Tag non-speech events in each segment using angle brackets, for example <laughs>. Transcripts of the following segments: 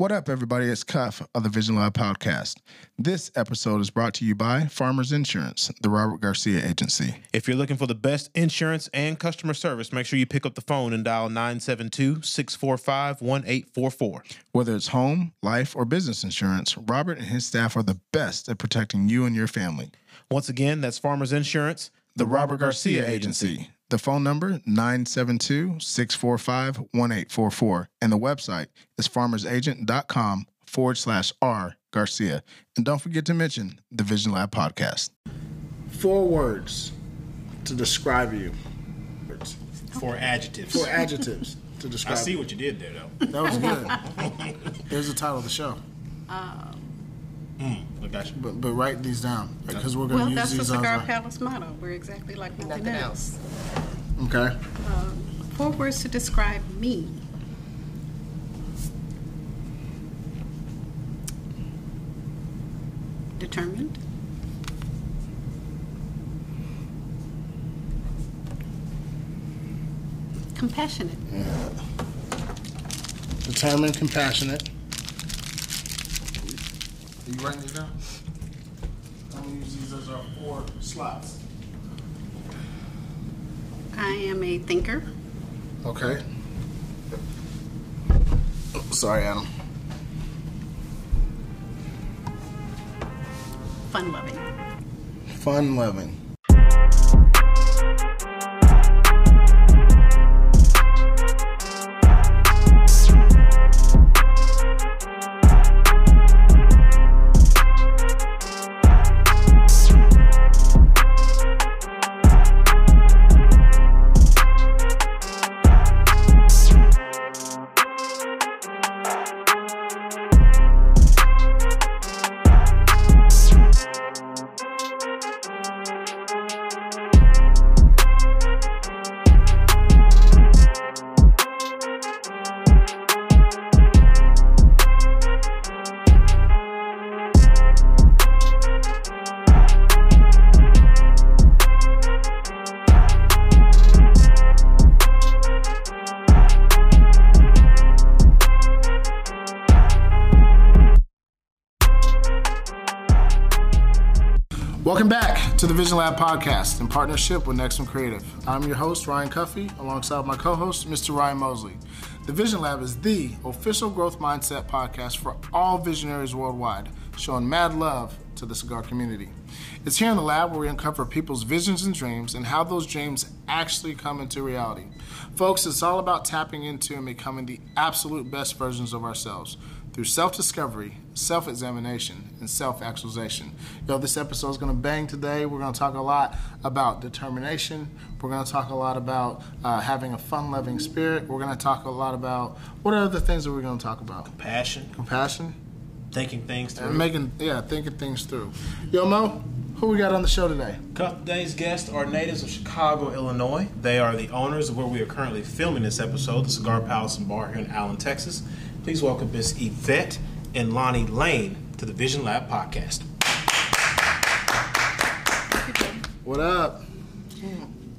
What up, everybody? It's Cuff of the Vision Lab podcast. This episode is brought to you by Farmers Insurance, the Robert Garcia Agency. If you're looking for the best insurance and customer service, make sure you pick up the phone and dial 972 645 1844. Whether it's home, life, or business insurance, Robert and his staff are the best at protecting you and your family. Once again, that's Farmers Insurance, The Robert Garcia Agency. The phone number 972-645-1844 and the website is farmersagent.com forward slash R Garcia. And don't forget to mention the Vision Lab podcast. Four words to describe you. Four adjectives. Four adjectives to describe. I describe see you. what you did there, though. That was good. <laughs> Here's the title of the show. Um, Mm, I got you. But but write these down because we're going Well, to use that's the these as Cigar our- Palace motto. We're exactly like nothing, Nothing else. else. Okay. Uh, four words to describe me. Determined. Compassionate. Yeah. Determined, compassionate. Are you writing these down? I'm going to use these as our four slots. I am a thinker. Okay. Oh, sorry, Adam. Fun loving. Fun loving. Lab podcast in partnership with Nexum Creative. I'm your host, Ryan Cuffee, alongside my co host, Mr. Ryan Mosley. The Vision Lab is the official growth mindset podcast for all visionaries worldwide, showing mad love to the cigar community. It's here in the lab where we uncover people's visions and dreams and how those dreams actually come into reality. Folks, it's all about tapping into and becoming the absolute best versions of ourselves through self discovery, self examination, and self actualization. Yo, this episode is going to bang today. We're going to talk a lot about determination. We're going to talk a lot about uh, having a fun loving spirit. We're going to talk a lot about what are the things that we're going to talk about? Passion, Compassion thinking things through. and making, yeah, thinking things through. Yo, Mo, who we got on the show today? Today's guests are natives of Chicago, Illinois. They are the owners of where we are currently filming this episode, the Cigar Palace and Bar here in Allen, Texas. Please welcome Miss Yvette and Loni Lane to the Vision Lab podcast. What up?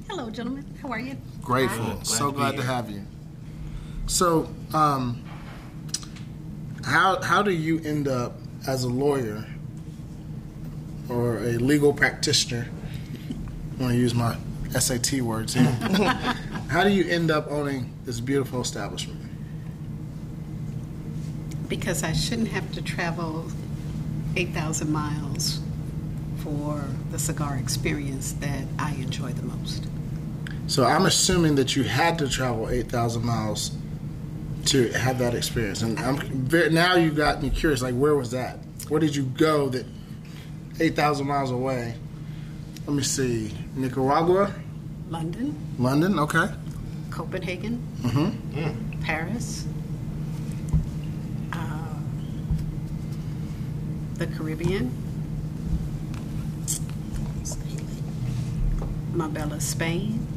Hello, gentlemen. How are you? Grateful. Glad so to glad to have you. So, um, how how do you end up as a lawyer or a legal practitioner? I want to use my SAT words here. <laughs> how do you end up owning this beautiful establishment? Because I shouldn't have to travel 8,000 miles for the cigar experience that I enjoy the most. So I'm assuming that you had to travel eight thousand miles to have that experience, and I'm very, now you've got me curious. Like, where was that? Where did you go that eight thousand miles away? Let me see, Nicaragua, London, London. Okay, Copenhagen, Mm-hmm. Paris, uh, the Caribbean, Marbella, Spain.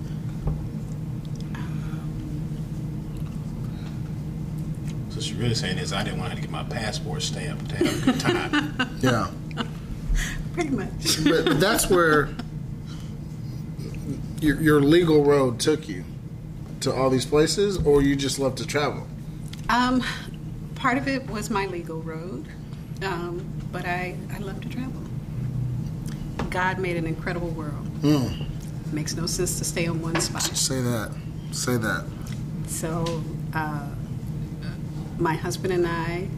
So what you're really saying is I didn't want her to get my passport stamped to have a good time. <laughs> yeah. Pretty much. but, but that's where your, your legal road took you to all these places, or you just love to travel. Um, part of it was my legal road, um, but I, I love to travel. God made an incredible world. Mm. Makes no sense to stay on one spot. Say that. Say that. So, uh, my husband and I,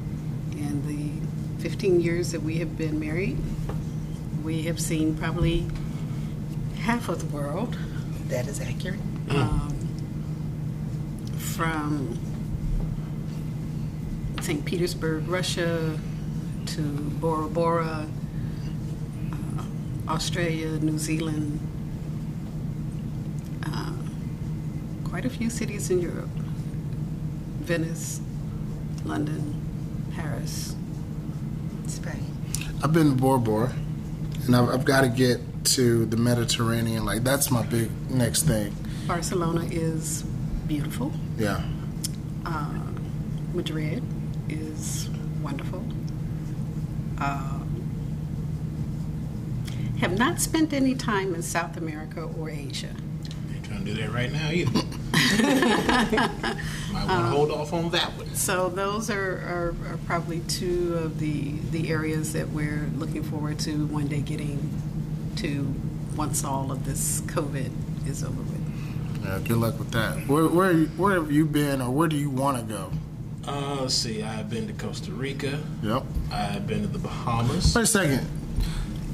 in the 15 years that we have been married, we have seen probably half of the world. That is accurate. Um, from St. Petersburg, Russia, to Bora Bora, uh, Australia, New Zealand, uh, quite a few cities in Europe Venice, London, Paris. Spain. I've been to Bora Bora, and I've, I've got to get to the Mediterranean. Like that's my big next thing. Barcelona is beautiful. Yeah. Uh, Madrid is wonderful. Uh, have not spent any time in South America or Asia. Ain't trying to do that right now either. <laughs> Might want to hold off on that one. So those are, are, are probably two of the, the areas that we're looking forward to one day getting to once all of this COVID is over with. Yeah. Good luck with that. Where where, where have you been, or where do you want to go? Uh, let's see. I've been to Costa Rica. Yep. I've been to the Bahamas. Wait a second.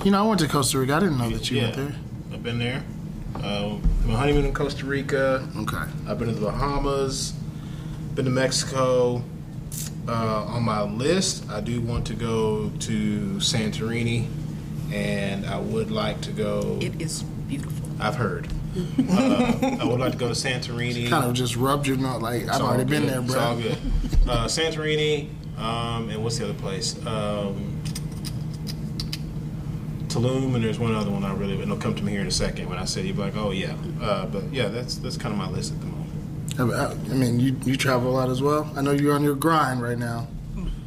You know, I went to Costa Rica. I didn't know that you yeah, went there. I've been there. Uh, my honeymoon in Costa Rica. Okay. I've been to the Bahamas. Been to Mexico. Uh, on my list, I do want to go to Santorini, and I would like to go. It is beautiful. I've heard. Uh, I would like to go to Santorini. Kind of just rubbed your nose. Like It's I've all already been good. there, It's bro. all good. Uh, Santorini, um, and what's the other place? Um, Tulum, and there's one other one I really. And It'll come to me here in a second when I say you'll be like, oh yeah. Uh, but yeah, that's that's kind of my list at the moment. I mean, you you travel a lot as well. I know you're on your grind right now.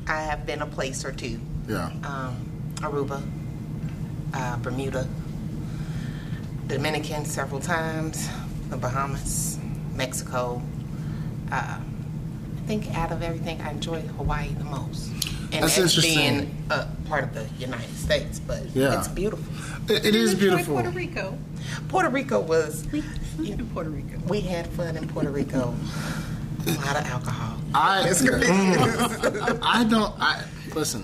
I have been a place or two. Yeah. Um, Aruba, uh, Bermuda, Dominican several times, the Bahamas, Mexico. Uh, I think out of everything, I enjoy Hawaii the most. And That's that's interesting. being a part of the United States, but Yeah. it's beautiful. It, it is beautiful. Puerto Rico. Puerto Rico was, We we in Puerto Rico. we had fun in Puerto Rico. A lot of alcohol. I <laughs> mm, I don't. I listen.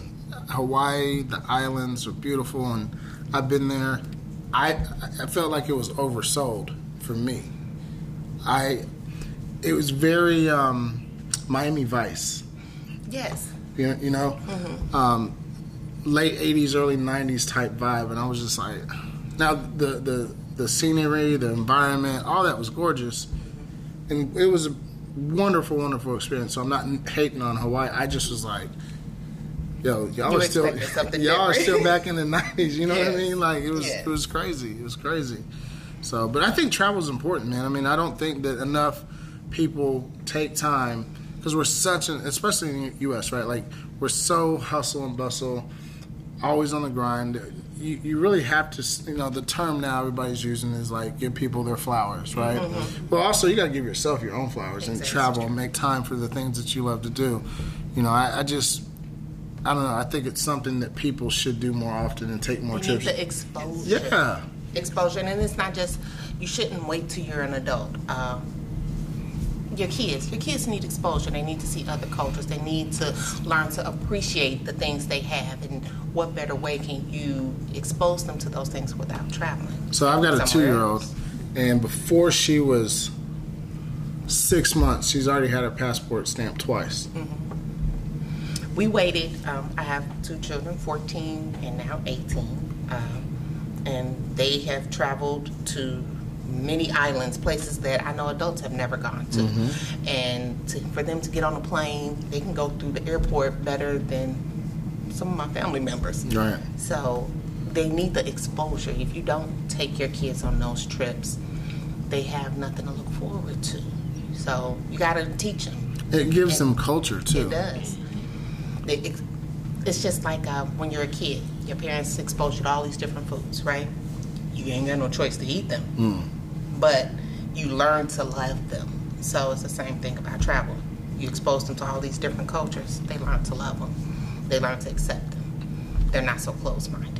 Hawaii, the islands are beautiful, and I've been there. I I felt like it was oversold for me. I it was very um, Miami Vice. Yes. You, you know, um, late '80s, early '90s type vibe, and I was just like, now the the the scenery, the environment, all that was gorgeous, and it was a wonderful, wonderful experience. So I'm not hating on Hawaii. I just was like, yo, y'all are still <laughs> y'all are still back in the <laughs> '90s. You know what I mean? Like it was Yeah. it was crazy. It was crazy. So, but I think travel is important, man. I mean, I don't think that enough people take time because we're such an, especially in the U.S., right? Like we're so hustle and bustle, always on the grind. You, you really have to, you know, the term now everybody's using is like give people their flowers, right? But also you got to give yourself your own flowers and travel and make time for the things that you love to do. You know, I, I just, I don't know. I think it's something that people should do more often and take more You need trips. the exposure. Yeah. exposure, and it's not just you shouldn't wait till you're an adult. Um, your kids, your kids need exposure. They need to see other cultures. They need to learn to appreciate the things they have, and what better way can you expose them to those things without traveling? So I've got a two-year-old, and before she was six months, she's already had her passport stamped twice. We waited. Um, I have two children, 14 and now 18, um, and they have traveled to many islands, places that I know adults have never gone to. And to, for them to get on a plane, they can go through the airport better than some of my family members. Right. So they need the exposure. If you don't take your kids on those trips, they have nothing to look forward to. So you got to teach them. It gives them culture too. It does. It, it- it's just like uh, when you're a kid, your parents expose you to all these different foods, right? You ain't got no choice to eat them, Hmm. but you learn to love them. So it's the same thing about travel. you expose them to all these different cultures, they learn to love them. They learn to accept them. They're not so close-minded.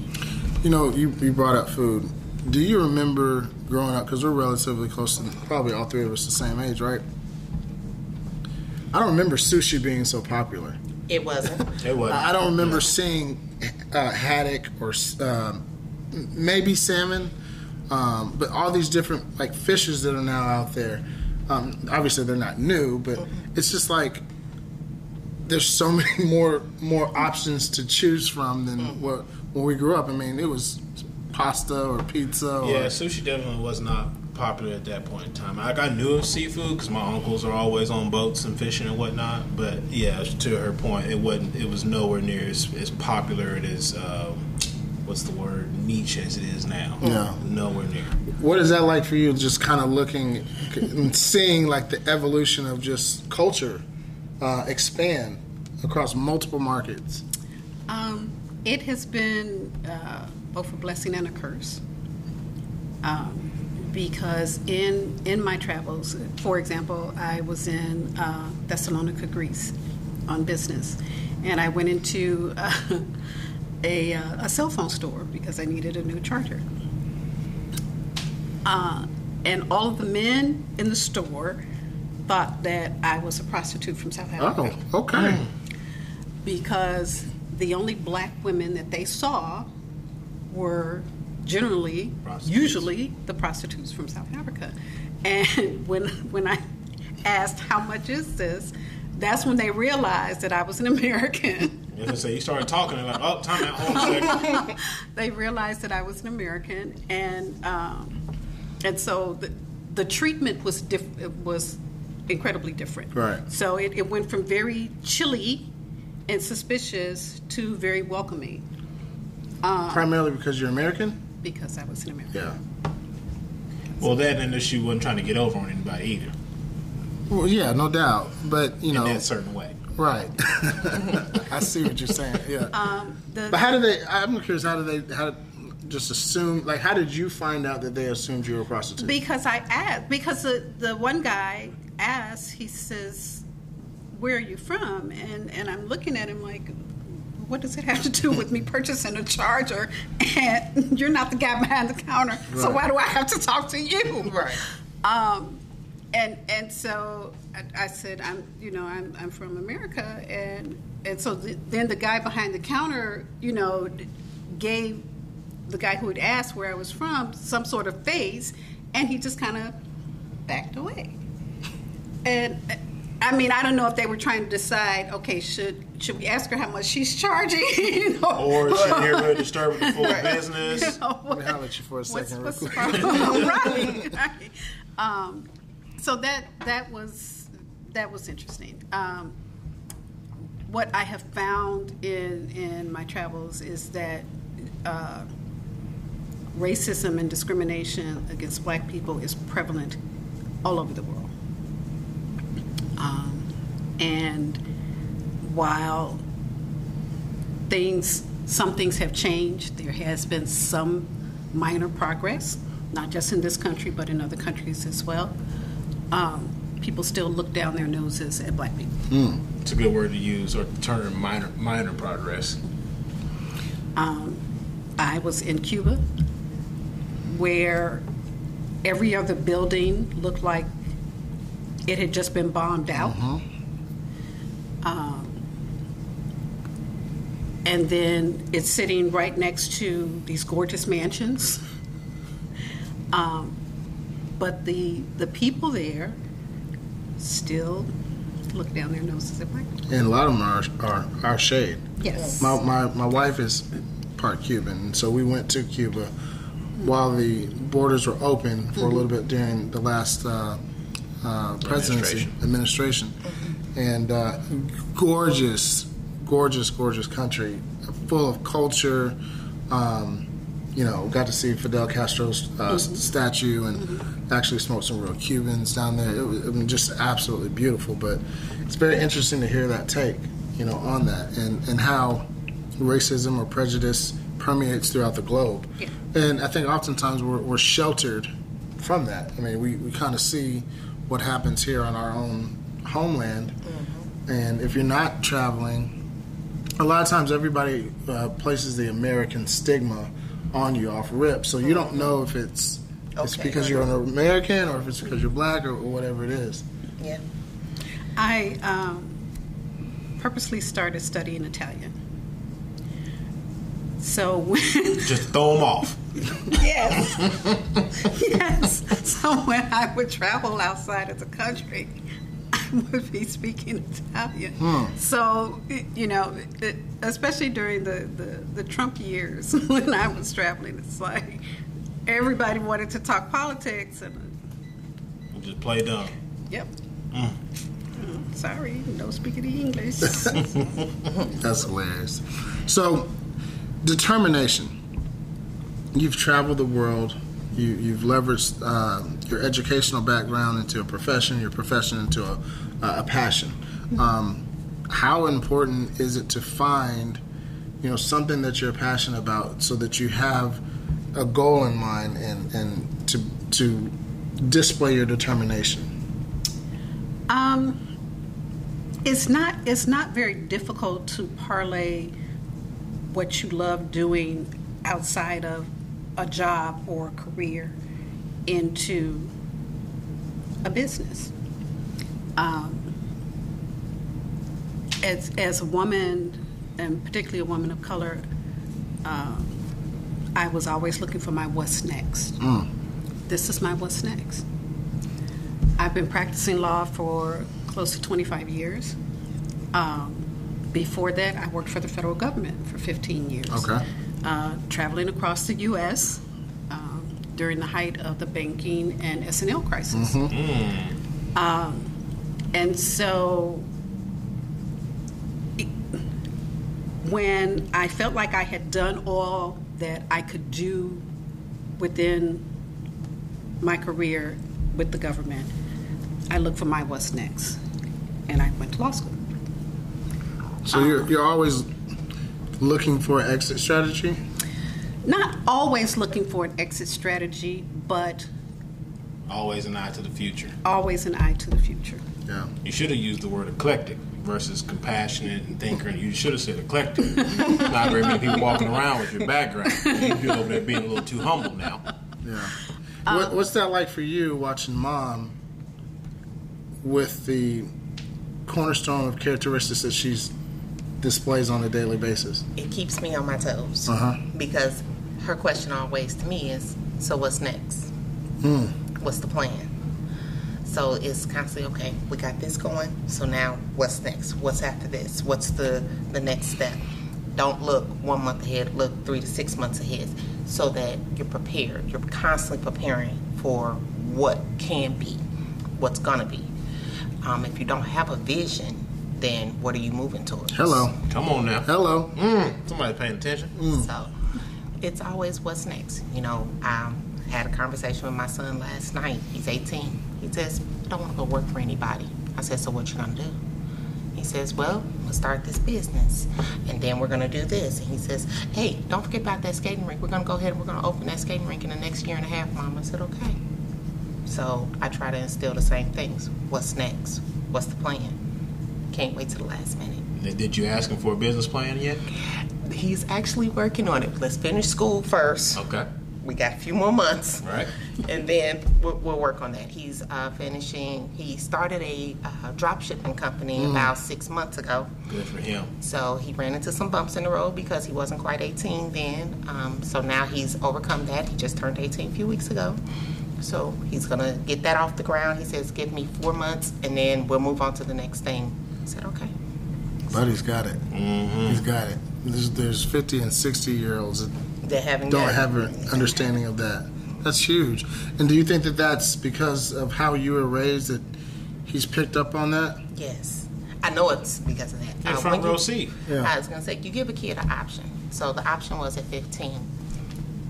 You know, you, you brought up food. Do you remember growing up? Because we're relatively close to probably all three of us the same age, right? I don't remember sushi being so popular. It wasn't. It was. I I don't remember seeing uh, haddock or um, maybe salmon, um, but all these different like fishes that are now out there. Um, obviously, they're not new, but it's just like there's so <laughs> many more more options to choose from than what when we grew up. I mean, it was pasta or pizza. Or, Yeah, sushi definitely was not popular at that point in time. Like I knew of seafood because my uncles are always on boats and fishing and whatnot. But yeah, to her point, it wasn't. It was nowhere near as, as popular and as um, what's the word niche as it is now. Yeah. nowhere near. What is that like for you? Just kind of looking and seeing like the evolution of just culture uh, expand across multiple markets. Um, it has been uh, both a blessing and a curse. Um, because in in my travels, for example, I was in uh, Thessalonica, Greece, on business, and I went into uh, <laughs> a uh, a cell phone store because I needed a new charger. Uh, and all of the men in the store thought that I was a prostitute from South Africa Oh, okay. because the only black women that they saw were generally, usually, the prostitutes from South Africa. And <laughs> when when I asked how much is this, that's when they realized that I was an <laughs> American. As I say, you started talking and like, oh, time out, hold on a second. <laughs> they realized that I was an American, and um, and so the, the treatment was diff- was incredibly different. Right. So it, it went from very chilly and suspicious to very welcoming Primarily because you're American. Because I was an American. Yeah. Well, that and that she wasn't trying to get over on anybody either Well, yeah, no doubt. But you know, in that certain way. right? <laughs> I see what you're saying. Yeah. Um, the, but how did they? I'm curious. How did they? How just assume? Like, how did you find out that they assumed you were a prostitute? Because I asked, because the, the one guy asked, he says, Where are you from? And, and I'm looking at him like, What does it have to do with me purchasing a charger? And <laughs> you're not the guy behind the counter, so why do I have to talk to you? Right. Um, and and so I, I said, I'm you know I'm I'm from America, and and so th- then the guy behind the counter, you know, gave the guy who had asked where I was from some sort of face, and he just kind of backed away. And I mean, I don't know if they were trying to decide, okay, should should we ask her how much she's charging, <laughs> you know, Or she neighborhood disturbing the full business. you know, Let me holler at you for a second, what's real quick. problem? right, <laughs> right. Um, so that that was that was interesting. Um, what I have found in in my travels is that uh, racism and discrimination against Black people is prevalent all over the world. Um, and while things, some things have changed. There has been some minor progress, not just in this country, but in other countries as well. Um, people still look down their noses at black people. It's a good word to use, or term minor minor progress. Um, I was in Cuba, where every other building looked like it had just been bombed out. Um, and then it's sitting right next to these gorgeous mansions. <laughs> Um, but the the people there still look down their noses at black people. and a lot of them are are our shade. Yes. My, my my wife is part Cuban, and so we went to Cuba while the borders were open for a little bit during the last uh, uh, presidency Administration. administration, and uh, gorgeous, gorgeous, gorgeous country, full of culture. Um, you know, got to see Fidel Castro's uh, s- statue and actually smoked some real Cubans down there. It was I mean, just absolutely beautiful. But it's very interesting to hear that take, you know, on that and, and how racism or prejudice permeates throughout the globe. Yeah. And I think oftentimes we're, we're sheltered from that. I mean, we, we kind of see what happens here on our own homeland, And if you're not traveling, a lot of times everybody uh, places the American stigma on you off rip, so you don't know if it's it's because you're an American or if it's because you're black or, or whatever it is. Yeah. I um, purposely started studying Italian. So when <laughs> Just throw them off. yes, <laughs> yes. So when I would travel outside of the country, I would be speaking Italian. So you know, it, especially during the, the the Trump years <laughs> when I was traveling, it's like everybody wanted to talk politics, and Just play dumb. yep. Mm, Sorry, no speaking English. That's hilarious. So, determination. You've traveled the world. You, you've leveraged uh, your educational background into a profession, your profession into a, a passion. Um, how important is it to find, you know, something that you're passionate about, so that you have a goal in mind and and to to display your determination? Um, it's not it's not very difficult to parlay what you love doing outside of a job or a career into a business. Um, as as a woman, and particularly a woman of color, um, I was always looking for my what's next. This is my what's next. I've been practicing law for close to 25 years. Um, before that, I worked for the federal government for 15 years. Okay. Uh, traveling across the U.S. Um, during the height of the banking and S&L crisis. Um, and so it- when I felt like I had done all that I could do within my career with the government, I looked for my what's next. And I went to law school. So you're you're always looking for an exit strategy. Not always looking for an exit strategy, but Always an eye to the future. always an eye to the future. Yeah. You should have used the word eclectic versus compassionate and thinker. And you should have said eclectic. <laughs> Not very many people walking around with your background. You're over there being a little too humble now. Yeah. Um, what, what's that like for you watching mom with the cornerstone of characteristics that she's displays on a daily basis? It keeps me on my toes Uh-huh. because her question always to me is, "So what's next? What's the plan?" So it's constantly okay. We got this going. So now, what's next? What's after this? What's the the next step? Don't look one month ahead. Look three to six months ahead, so that you're prepared. You're constantly preparing for what can be, what's gonna be. Um, if you don't have a vision, then what are you moving towards? Hello. Come on now. Hello. Mm, somebody paying attention. So it's always what's next. You know, I had a conversation with my son last night. He's 18. He says, I don't want to go work for anybody. I said, so what you gonna do? He says, well, we'll start this business, and then we're gonna do this. And he says, hey, don't forget about that skating rink. We're gonna go ahead and we're gonna open that skating rink in the next year and a half, Mom. I said, okay. So I try to instill the same things. What's next? What's the plan? Can't wait to the last minute. Did you ask him for a business plan yet? He's actually working on it. Let's finish school first. Okay. We got a few more months, All right. and then we'll, we'll work on that. He's uh, finishing. He started a uh, drop shipping company about six months ago. Good for him. So he ran into some bumps in the road because he wasn't quite 18 then. Um, so now he's overcome that. He just turned 18 a few weeks ago. So he's gonna get that off the ground. He says, "Give me four months, and then we'll move on to the next thing." I said, "Okay." Buddy's got it. He's got it. There's, there's 50 and 60 year olds that They haven't don't have an understanding of that. That's huge. And do you think that that's because of how you were raised that he's picked up on that? Yes, I know it's because of that. Yeah, Uh, front when you- row seat. Yeah. I was gonna say you give a kid an option. So the option was at 15.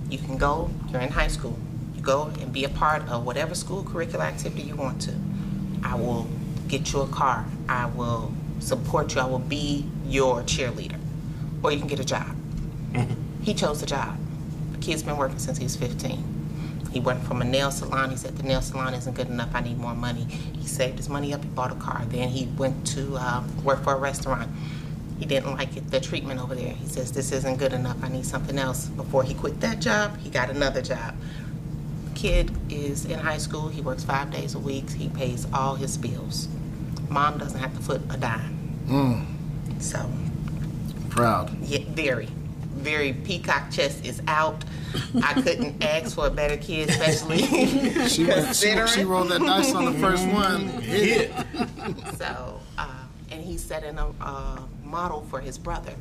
You can go. You're in high school. You go and be a part of whatever school curricular activity you want to. I will get you a car. I will support you. I will be your cheerleader. Or you can get a job. <laughs> He chose the job. The kid's been working since he was 15. he went from a nail salon. He said the nail salon isn't good enough. I need more money. He saved his money up. He bought a car. Then he went to uh, work for a restaurant. He didn't like it, the treatment over there. He says this isn't good enough. I need something else. Before he quit that job, he got another job. Kid is in high school. He works five days a week. He pays all his bills. Mom doesn't have to foot a dime. So Proud. yeah, very, very peacock chest is out. I couldn't <laughs> ask for a better kid, especially <laughs> She, went, she, considering. she rolled that dice on the first one. Hit it. So, uh, and he's setting a, a model for his brother.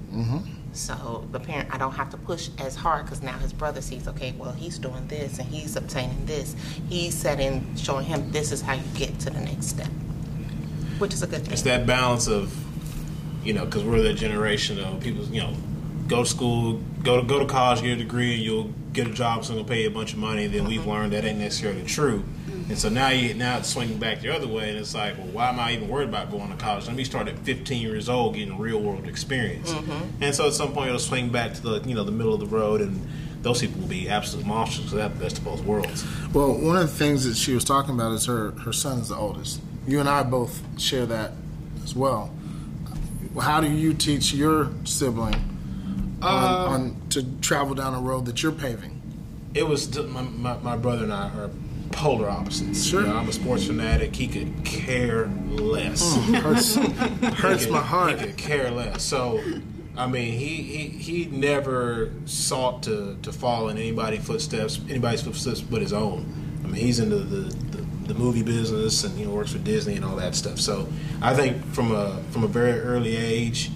So the parent, I don't have to push as hard because now his brother sees, okay, well he's doing this and he's obtaining this. He's setting, showing him this is how you get to the next step, which is a good thing. It's that balance of, you know, because we're that generation of people, you know, go to school, go to go to college, get a degree, and you'll get a job, so they'll pay you a bunch of money. And then we've uh-huh. learned that ain't necessarily true. And so now you now it's swinging back the other way, and it's like, well, why am I even worried about going to college? Let me start at 15 years old, getting real world experience. Mm-hmm. And so at some point it'll swing back to the you know the middle of the road, and those people will be absolute monsters. That best of both worlds. Well, one of the things that she was talking about is her her son's the oldest. You and I both share that as well. How do you teach your sibling on, uh, on to travel down a road that you're paving? It was my, my, my brother and I are polar opposites. Sure. You know, I'm a sports fanatic. He could care less. Hmm, hurts, <laughs> hurts He my could- heart. He could care less. So, I mean, he, he he never sought to, to follow in anybody's footsteps, anybody's footsteps but his own. I mean, he's into the, the, movie business and you know works for Disney and all that stuff. So, I think from a from a very early age,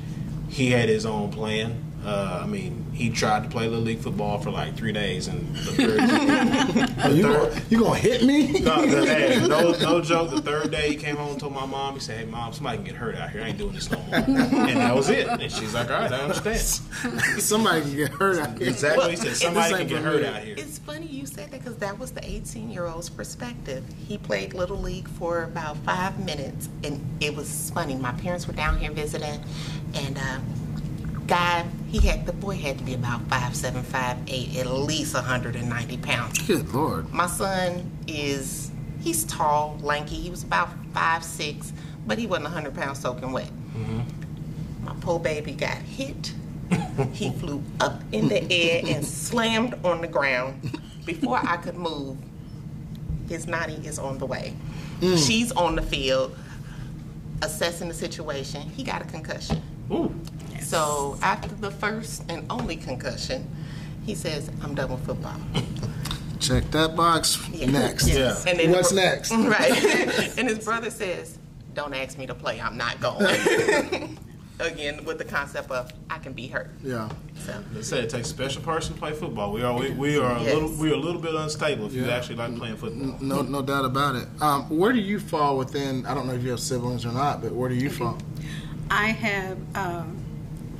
he had his own plan. Uh, I mean, he tried to play little league football for like three days, and the <laughs> third, Are you, gonna, you gonna hit me? no, the, hey, <laughs> no, no joke. The third day he came home and told my mom, he said, "Hey, mom, somebody can get hurt out here. I ain't doing this no more." and that was it. And she's like, "All right, I understand." <laughs> Somebody can get hurt out here. Exactly. He said, "Somebody can get hurt out here." It's funny you said that because that was the 18 year old's perspective. He played Little League for about five minutes, and it was funny. My parents were down here visiting, and uh, guy, he had the boy had to be about five seven, five eight, at least 190 pounds. Good lord. My son is he's tall, lanky. He was about five six, but he wasn't 100 pounds soaking wet. Mm-hmm. My poor baby got hit. he <laughs> flew up in the air and slammed on the ground. Before I could move, his nanny is on the way. Mm. She's on the field assessing the situation. He got a concussion. Ooh, So after the first and only concussion, he says, "I'm done with football." Check that box. Yeah. Next. Yeah. And then What's the- next? <laughs> Right. <laughs> and his brother says, "Don't ask me to play. I'm not going." <laughs> Again, with the concept of I can be hurt. Yeah. So they said it takes a special person to play football. We are we, we are a Yes. little we are a little bit unstable if you actually like playing football. No, no doubt about it. Um, where do you fall within? I don't know if you have siblings or not, but where do you fall? I have um,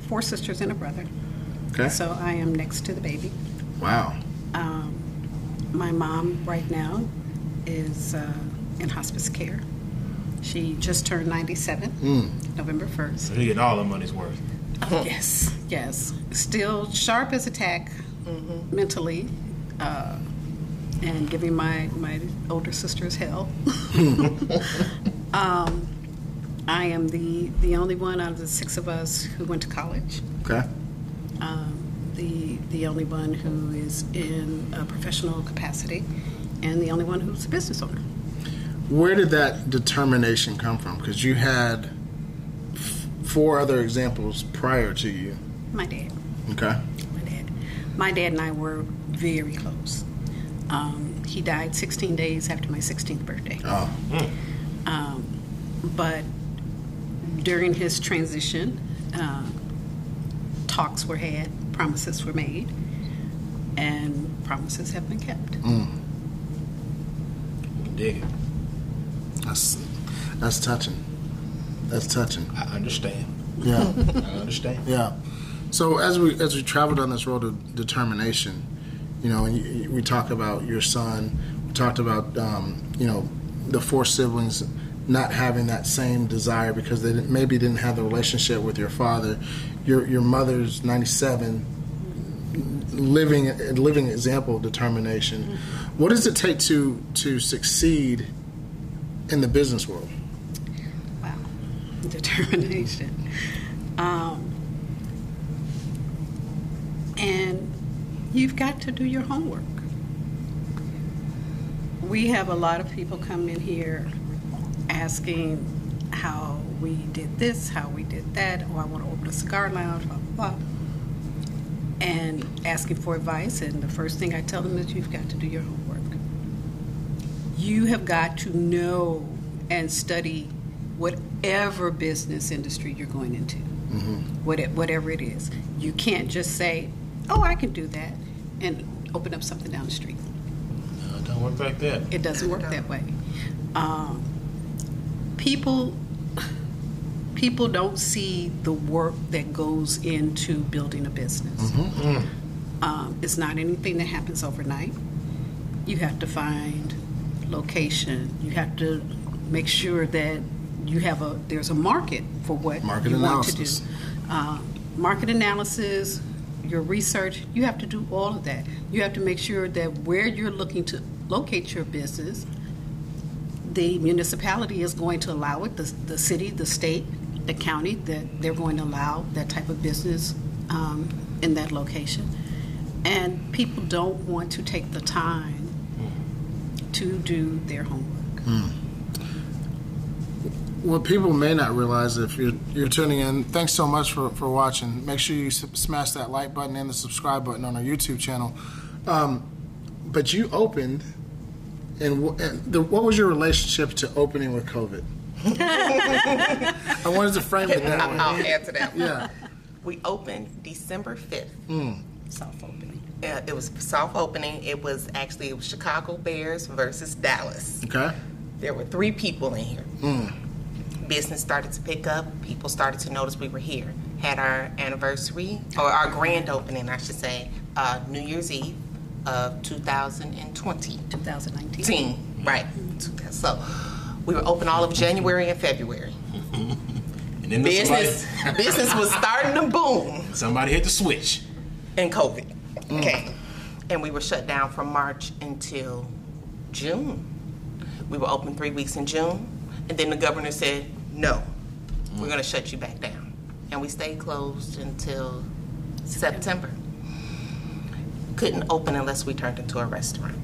four sisters and a brother, Okay. so I am next to the baby. Wow. Um, my mom right now is uh, in hospice care. She just turned 97, November 1st. So you getting all the money's worth. Yes, yes. Still sharp as a tack mentally, uh, and giving my, my older sisters hell. <laughs> <laughs> um, I am the, the only one out of the six of us who went to college. Okay. Um, the, the only one who is in a professional capacity, and the only one who's a business owner. Where did that determination come from? Because you had f- four other examples prior to you. My dad. Okay. my dad. My dad and I were very close. Um, he died 16 days after my 16th birthday. Oh. Um, but during his transition, uh, talks were had, promises were made, and promises have been kept. Dig it. That's that's touching. That's touching. I understand. Yeah. <laughs> I understand. Yeah. So as we as we traveled down this road of determination, you know, and you, we talk about your son. We talked about um, you know the four siblings not having that same desire because they didn't, maybe didn't have the relationship with your father. Your your mother's ninety seven. living living example of determination. Mm-hmm. What does it take to to succeed in the business world? Wow, <laughs> determination. Um, and you've got to do your homework. We have a lot of people come in here asking how we did this, how we did that, or I want to open a cigar lounge, blah, blah, blah, and asking for advice. And the first thing I tell them is you've got to do your homework. You have got to know and study whatever business industry you're going into, it, whatever it is. You can't just say, oh, I can do that, and open up something down the street. No, it don't work like that. It doesn't work that way. Um, people people don't see the work that goes into building a business. Um, it's not anything that happens overnight. You have to find location. You have to make sure that you have a there's a market for what Market you analysis. want to do. Um, market analysis, your research. You have to do all of that. You have to make sure that where you're looking to locate your business, the municipality is going to allow it. The, the city, the state, the county that they're going to allow that type of business um, in that location. And people don't want to take the time to do their homework. What people may not realize if you're, you're tuning in, thanks so much for, for watching. Make sure you smash that like button and the subscribe button on our YouTube channel. Um, but you opened, and, wh- and the, what was your relationship to opening with COVID? <laughs> I wanted to frame it that way. I'll add to that. Yeah. We opened December 5th. Mm. Soft opening. Uh, it was soft opening. It was actually it was Chicago Bears versus Dallas. Okay. There were three people in here. Mm. Business started to pick up. People started to notice we were here. Had our anniversary or our grand opening, I should say, uh, New Year's Eve of 2020. 2019. Team, right. Mm-hmm. So we were open all of January and February. <laughs> And then Business, somebody, <laughs> business was starting to boom somebody hit the switch. And COVID. Mm. Okay. And we were shut down from March until June. We were open three weeks in June, and then the governor said, no, we're mm. going to shut you back down. And we stayed closed until September. Couldn't open unless we turned into a restaurant.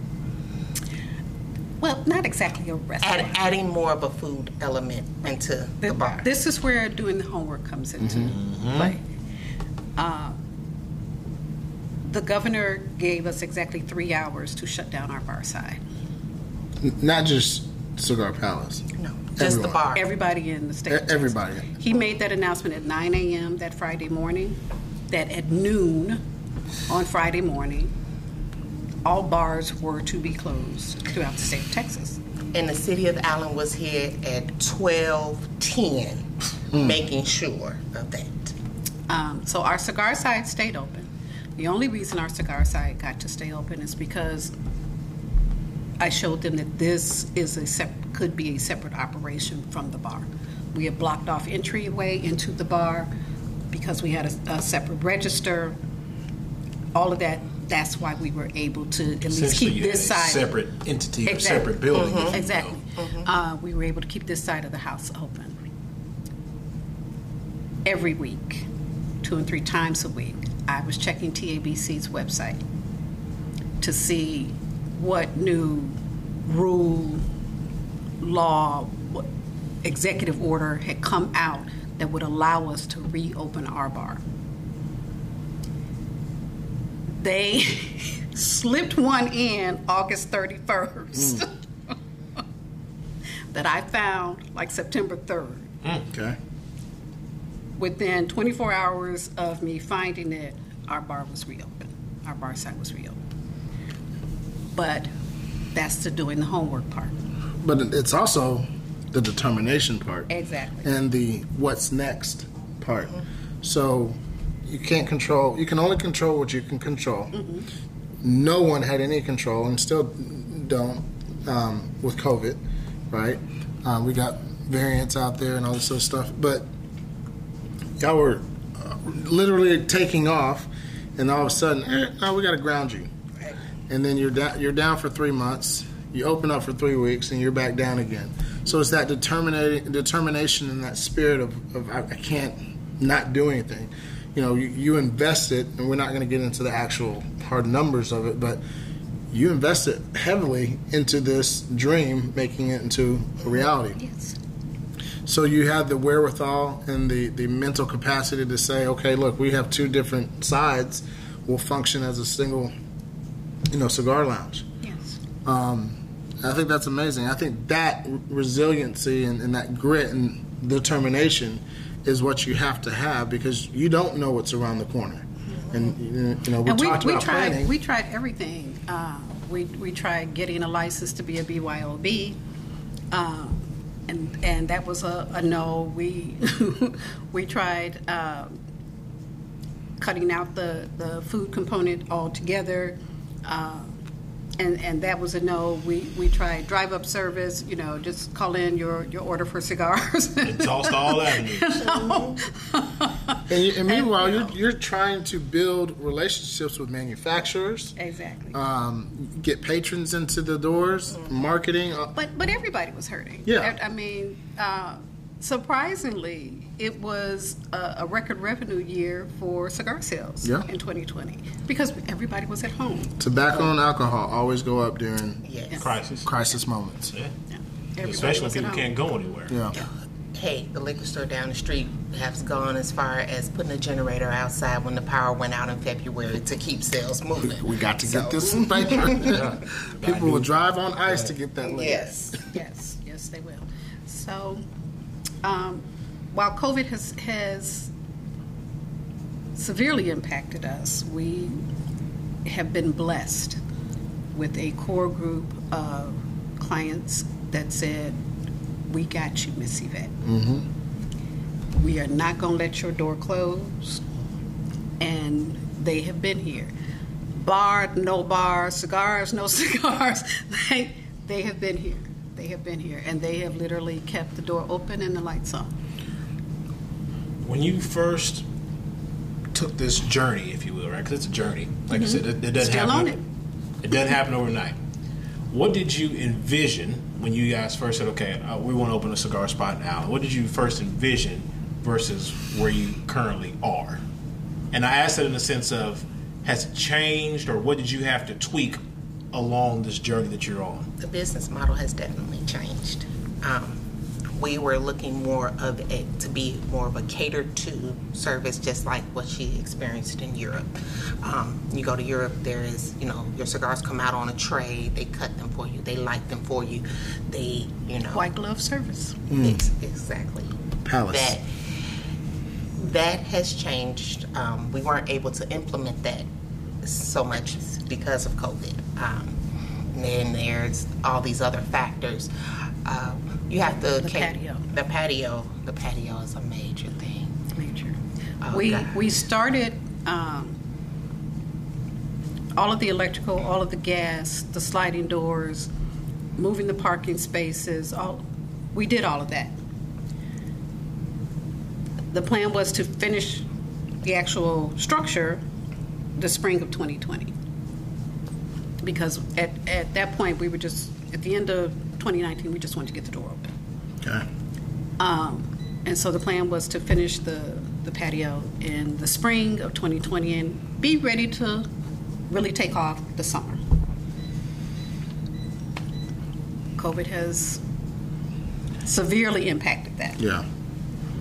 Well, not exactly a restaurant. Add, restaurant. adding more of a food element into the bar. This is where doing the homework comes into play. Uh, the governor gave us exactly three hours to shut down our bar side. Not just Cigar Palace. No, just the bar. Everybody in the state. E- everybody. He made that announcement at 9 a.m. that Friday morning, that at noon on Friday morning, all bars were to be closed throughout the state of Texas. and the city of Allen was here at twelve ten, making sure of that. Um, so our cigar side stayed open. The only reason our cigar side got to stay open is because I showed them that this is a sep- could be a separate operation from the bar. We had blocked off entryway into the bar because we had a, a separate register. All of that. That's why we were able to at least keep this a side separate entity or Exactly. separate building. will. Exactly. Uh, we were able to keep this side of the house open every week, two and three times a week. I was checking TABC's website to see what new rule, law, what executive order had come out that would allow us to reopen our bar. They <laughs> slipped one in August 31st mm. <laughs> that I found like September 3rd. Mm. Okay. Within 24 hours of me finding it, our bar was reopened. Our bar site was reopened. But that's the doing the homework part. But it's also the determination part. Exactly. and the what's next part. Mm-hmm. So you can't control. You can only control what you can control. No one had any control, and still don't um, with COVID, right? Um, we got variants out there and all this other stuff, but y'all were uh, literally taking off, and all of a sudden, eh, no, we got to ground you, and then you're down. You're down for three months. You open up for three weeks, and you're back down again. So it's that determination, determination, and that spirit of, of I, I can't not do anything. You know, you, you invest it, and we're not going to get into the actual hard numbers of it, but you invested heavily into this dream, making it into a reality. Yes. So you have the wherewithal and the, the mental capacity to say, okay, look, we have two different sides. We'll function as a single, you know, cigar lounge. Yes. Um, I think that's amazing. I think that resiliency and, and that grit and determination is what you have to have because you don't know what's around the corner. And you know, we and we, talked we about tried planning. we tried everything. Uh, we we tried getting a license to be a BYOB, uh, and and that was a, a no. We <laughs> we tried um, cutting out the the food component altogether. Uh, and, and that was a no. We, we tried drive up service, you know, just call in your, your order for cigars. <laughs> Exhaust all avenues. <laughs> and, you, and meanwhile, you you know. are you're trying to build relationships with manufacturers, exactly. um, get patrons into the doors, marketing. uh, But but everybody was hurting. Yeah. I, I mean, uh, surprisingly, it was a, a record revenue year for cigar sales Yeah. in 2020 because everybody was at home. Tobacco and alcohol always go up during Yes. Crisis. crisis moments. Yeah. Yeah. Especially when people can't go anywhere. Yeah. Hey, the liquor store down the street has gone as far as putting a generator outside when the power went out in February to keep sales moving. We got to So- get this in paper. <laughs> <laughs> People will drive on ice to get that liquor. Yes. Yes, yes, they will. So, um, while COVID has has severely impacted us, we have been blessed with a core group of clients that said, "We got you, Miss Yvette. Mm-hmm. We are not going to let your door close." And they have been here. Bar, no bar, cigars, no <laughs> cigars. They, they have been here. They have been here. And they have literally kept the door open and the lights on. When you first took this journey, if you will, right? Because it's a journey. Like you said, it, it doesn't Mm-hmm. Still happen. it. It doesn't happen overnight. What did you envision when you guys first said, "Okay, uh, we want to open a cigar spot now"? What did you first envision versus where you currently are? And I ask that in the sense of, has it changed, or what did you have to tweak along this journey that you're on? The business model has definitely changed. Um, we were looking more of it to be more of a catered to service, just like what she experienced in Europe. Um, you go to Europe, there is, you know, your cigars come out on a tray, they cut them for you, they light them for you, they, you know. White glove service. Ex- exactly. Palace. That that has changed. Um, we weren't able to implement that so much because of COVID. Um, and then there's all these other factors. Um, you have to The patio. The patio. The patio is a major thing. Major. Oh, we God. we started um, all of the electrical, all of the gas, the sliding doors, moving the parking spaces. All we did all of that. The plan was to finish the actual structure the spring of 2020 because at, at that point we were just at the end of 2019 we just wanted to get the door open Okay. um, and so the plan was to finish the, the patio in the spring of 2020 and be ready to really take off the summer. COVID has severely impacted that. Yeah.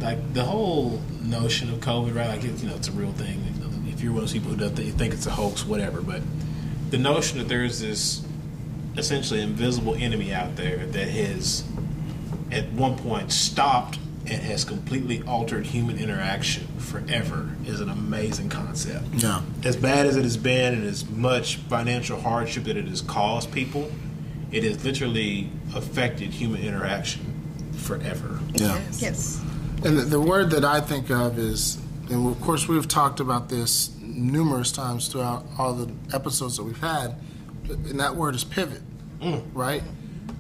like the whole notion of COVID, right? Like it's, you know, it's a real thing. If you're one of those people who does you think it's a hoax, whatever. But the notion that there's this essentially invisible enemy out there that has, at one point, stopped and has completely altered human interaction forever is an amazing concept. Yeah. As bad as it has been, and as much financial hardship that it has caused people, it has literally affected human interaction forever. Yeah. Yes. And the, the word that I think of is, and of course we've talked about this numerous times throughout all the episodes that we've had, and that word is pivot, right?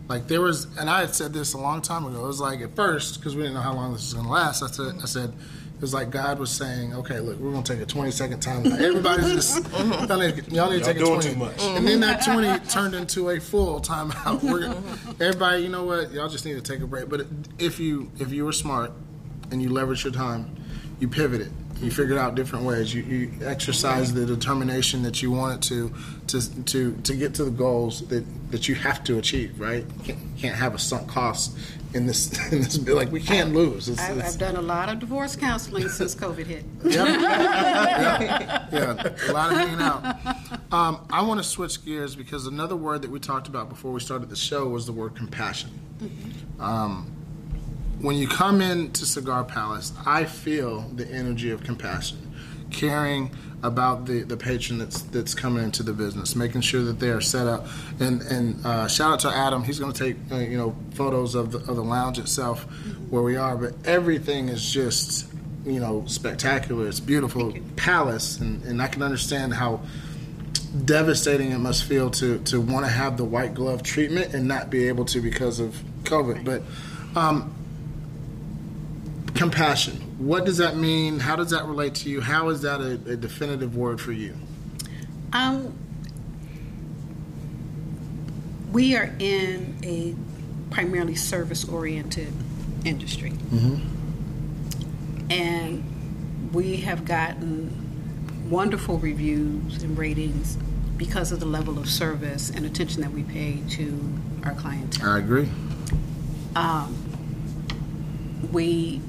Like there was, and I had said this a long time ago. It was like at first because we didn't know how long this was going to last. I said, I said, It's like God was saying, "Okay, look, we're gonna take a 20 second time. Everybody's just y'all need, y'all need to take a 20, too much. and then that 20 turned into a full timeout. We're, everybody, you know what? Y'all just need to take a break. But if you if you were smart and you leverage your time, you pivoted. You figured out different ways. You, you exercise the determination that you wanted to, to to to get to the goals that, that you have to achieve. Right? You can't, can't have a sunk cost in this <laughs> in this. Like we can't lose. It's, I've, it's- I've done a lot of divorce counseling since COVID hit. Yep. <laughs> yeah, yeah, a lot of hanging out. Um, I want to switch gears because another word that we talked about before we started the show was the word compassion. Um, when you come into Cigar Palace, I feel the energy of compassion, caring about the, the patron that's that's coming into the business, making sure that they are set up. And and uh, shout out to Adam. He's going to take uh, you know photos of the of the lounge itself, where we are. But everything is just you know spectacular. It's beautiful palace, and, and I can understand how devastating it must feel to to want to have the white glove treatment and not be able to because of COVID. But um, compassion. What does that mean? How does that relate to you? How is that a, a definitive word for you? Um, we are in a primarily service oriented industry. And we have gotten wonderful reviews and ratings because of the level of service and attention that we pay to our clientele. I agree. Um, we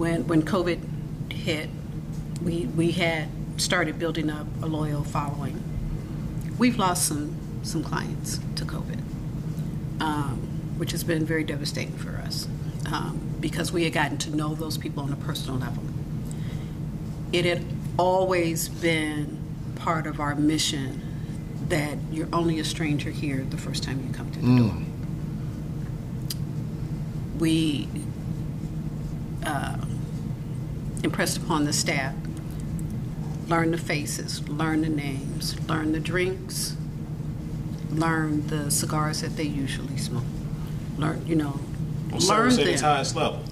when when COVID hit, we we had started building up a loyal following. We've lost some some clients to COVID, um, which has been very devastating for us um, because we had gotten to know those people on a personal level. It had always been part of our mission that you're only a stranger here the first time you come to the door. We uh, impressed upon the staff learn the faces, learn the names, learn the drinks, learn the cigars that they usually smoke. Learn, you know, On learn service them. highest level.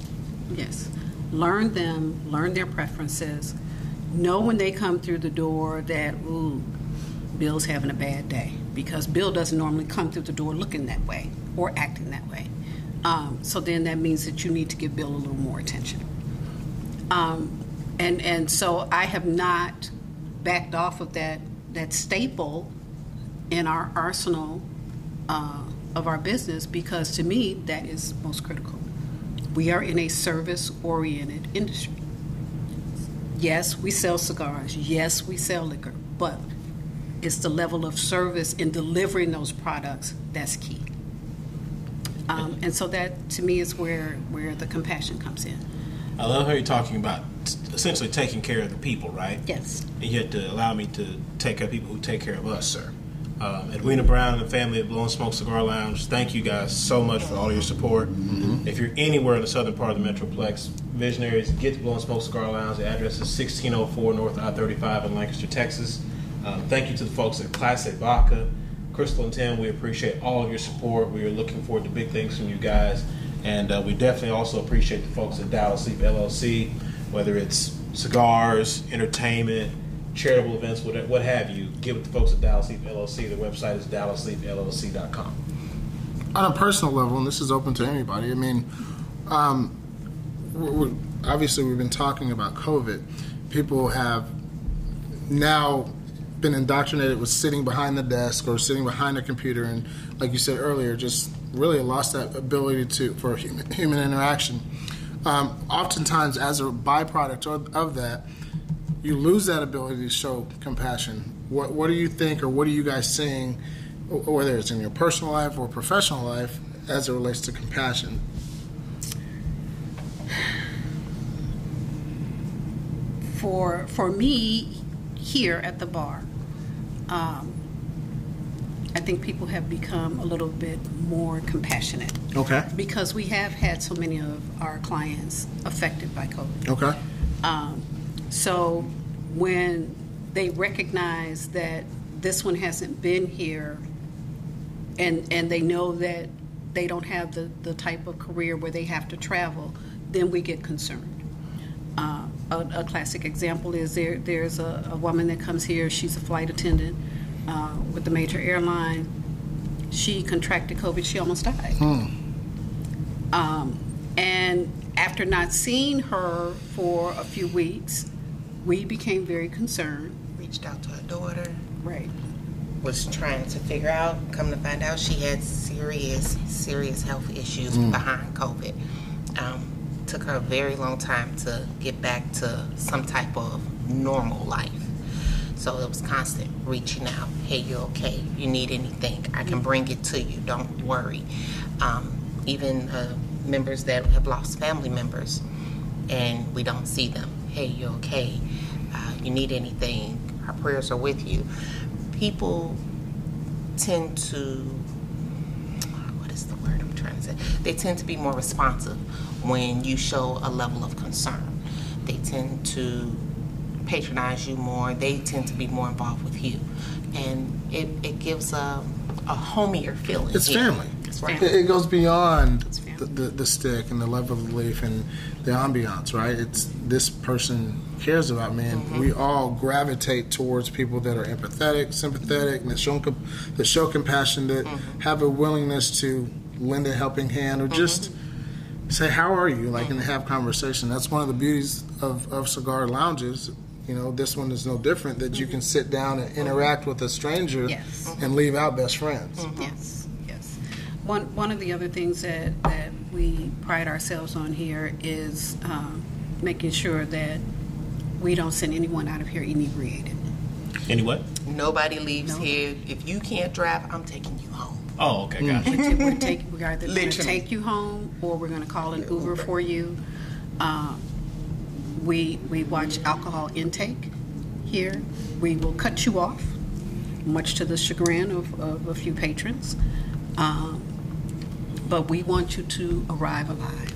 Yes. Learn them, learn their preferences. Know when they come through the door that, ooh, Bill's having a bad day. Because Bill doesn't normally come through the door looking that way or acting that way. Um, so then that means that you need to give Bill a little more attention. Um, and, and so I have not backed off of that, that staple in our arsenal uh, of our business because to me that is most critical. We are in a service oriented industry. Yes, we sell cigars. Yes, we sell liquor. But it's the level of service in delivering those products that's key. Um, and so that to me is where, where the compassion comes in. I love how you're talking about essentially taking care of the people, right? Yes. And you had to allow me to take care of people who take care of us, sir. Um, Edwina Brown and the family at Blowing Smoke Cigar Lounge, thank you guys so much for all your support. If you're anywhere in the southern part of the Metroplex, visionaries, get to Blowing Smoke Cigar Lounge. The address is 1604 North I 35 in Lancaster, Texas. Um, thank you to the folks at Classic Vodka. Crystal and Tim, we appreciate all of your support. We are looking forward to big things from you guys. And uh, we definitely also appreciate the folks at Dallas Sleep LLC, whether it's cigars, entertainment, charitable events, what, what have you. Give it to folks at Dallas Sleep LLC. Their website is dallassleepllc.com. On a personal level, and this is open to anybody. I mean, um, we're, we're- obviously we've been talking about COVID. People have now been indoctrinated with sitting behind the desk or sitting behind a computer, and like you said earlier, just really lost that ability to for human, human interaction. Um, oftentimes, as a byproduct of, of that, you lose that ability to show compassion. What, what do you think, or what are you guys seeing, whether it's in your personal life or professional life, as it relates to compassion? For for me, here at the bar, um, I think people have become a little bit more compassionate Okay. because we have had so many of our clients affected by COVID. Okay. Um, so when they recognize that this one hasn't been here and, and they know that they don't have the, the type of career where they have to travel, then we get concerned. Um, a, a classic example is there. There's a, a woman that comes here. She's a flight attendant uh, with the major airline. She contracted COVID. She almost died. Um, and after not seeing her for a few weeks, we became very concerned. Reached out to her daughter. Right. was trying to figure out. Come to find out, she had serious, serious health issues behind COVID. Um, took her a very long time to get back to some type of normal life. So it was constant reaching out. Hey, you okay? You need anything? I can bring it to you. Don't worry. Um, even uh, members that have lost family members and we don't see them. Hey, you okay? Uh, you need anything? Our prayers are with you. People tend to, what is the word I'm trying to say? They tend to be more responsive when you show a level of concern. They tend to patronize you more. They tend to be more involved with you. And it, it gives a, a homier feeling. It's here. family. It's right. It, it goes beyond the, the, the stick and the level of belief and the ambiance, right? It's this person cares about me, and Mm-hmm. we all gravitate towards people that are empathetic, sympathetic, and that show, that show compassion, that Mm-hmm. have a willingness to lend a helping hand, or just say, "How are you?" Like, Mm-hmm. and have conversation. That's one of the beauties of, of cigar lounges. You know, this one is no different. That you can sit down and interact with a stranger Yes. and leave out best friends. Yes, yes. One, one of the other things that, that we pride ourselves on here is um, making sure that we don't send anyone out of here inebriated. Anyway. Nobody leaves No. here. If you can't drive, I'm taking you home. Oh, okay, gotcha. We're taking, we're either going to Literally. take you home or we're going to call an Uber for you. Um, We, we watch alcohol intake here. We will cut you off, much to the chagrin of, of a few patrons. Um, But we want you to arrive alive,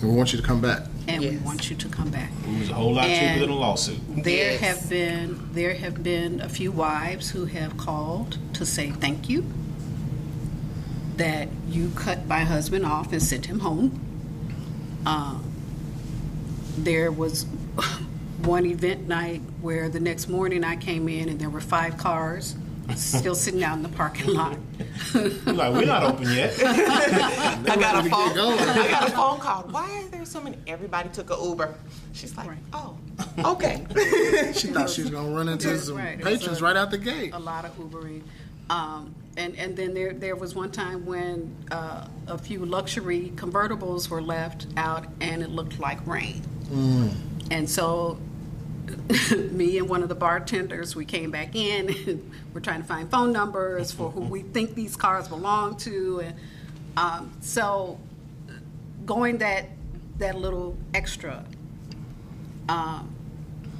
And we want you to come back. and we want you to come back. It was a whole lot cheaper And- than a lawsuit. There Yes. have been there have been a few wives who have called to say thank you. That you cut my husband off and sent him home. Um, there was <laughs> one event night where the next morning I came in and there were five cars still sitting out in the parking lot. <laughs> Like, we're not open yet. <laughs> I got a phone. I got a phone call. Why are there so many? Everybody took a Uber. She's like, Right. oh, okay. She thought she was going to run into some Right, patrons a- right out the gate. a lot of Ubering. Um, and, and then there, there was one time when uh, a few luxury convertibles were left out and it looked like rain. And so <laughs> me and one of the bartenders, we came back in and <laughs> we're trying to find phone numbers for who we think these cars belong to. And um, so going that, that little extra um,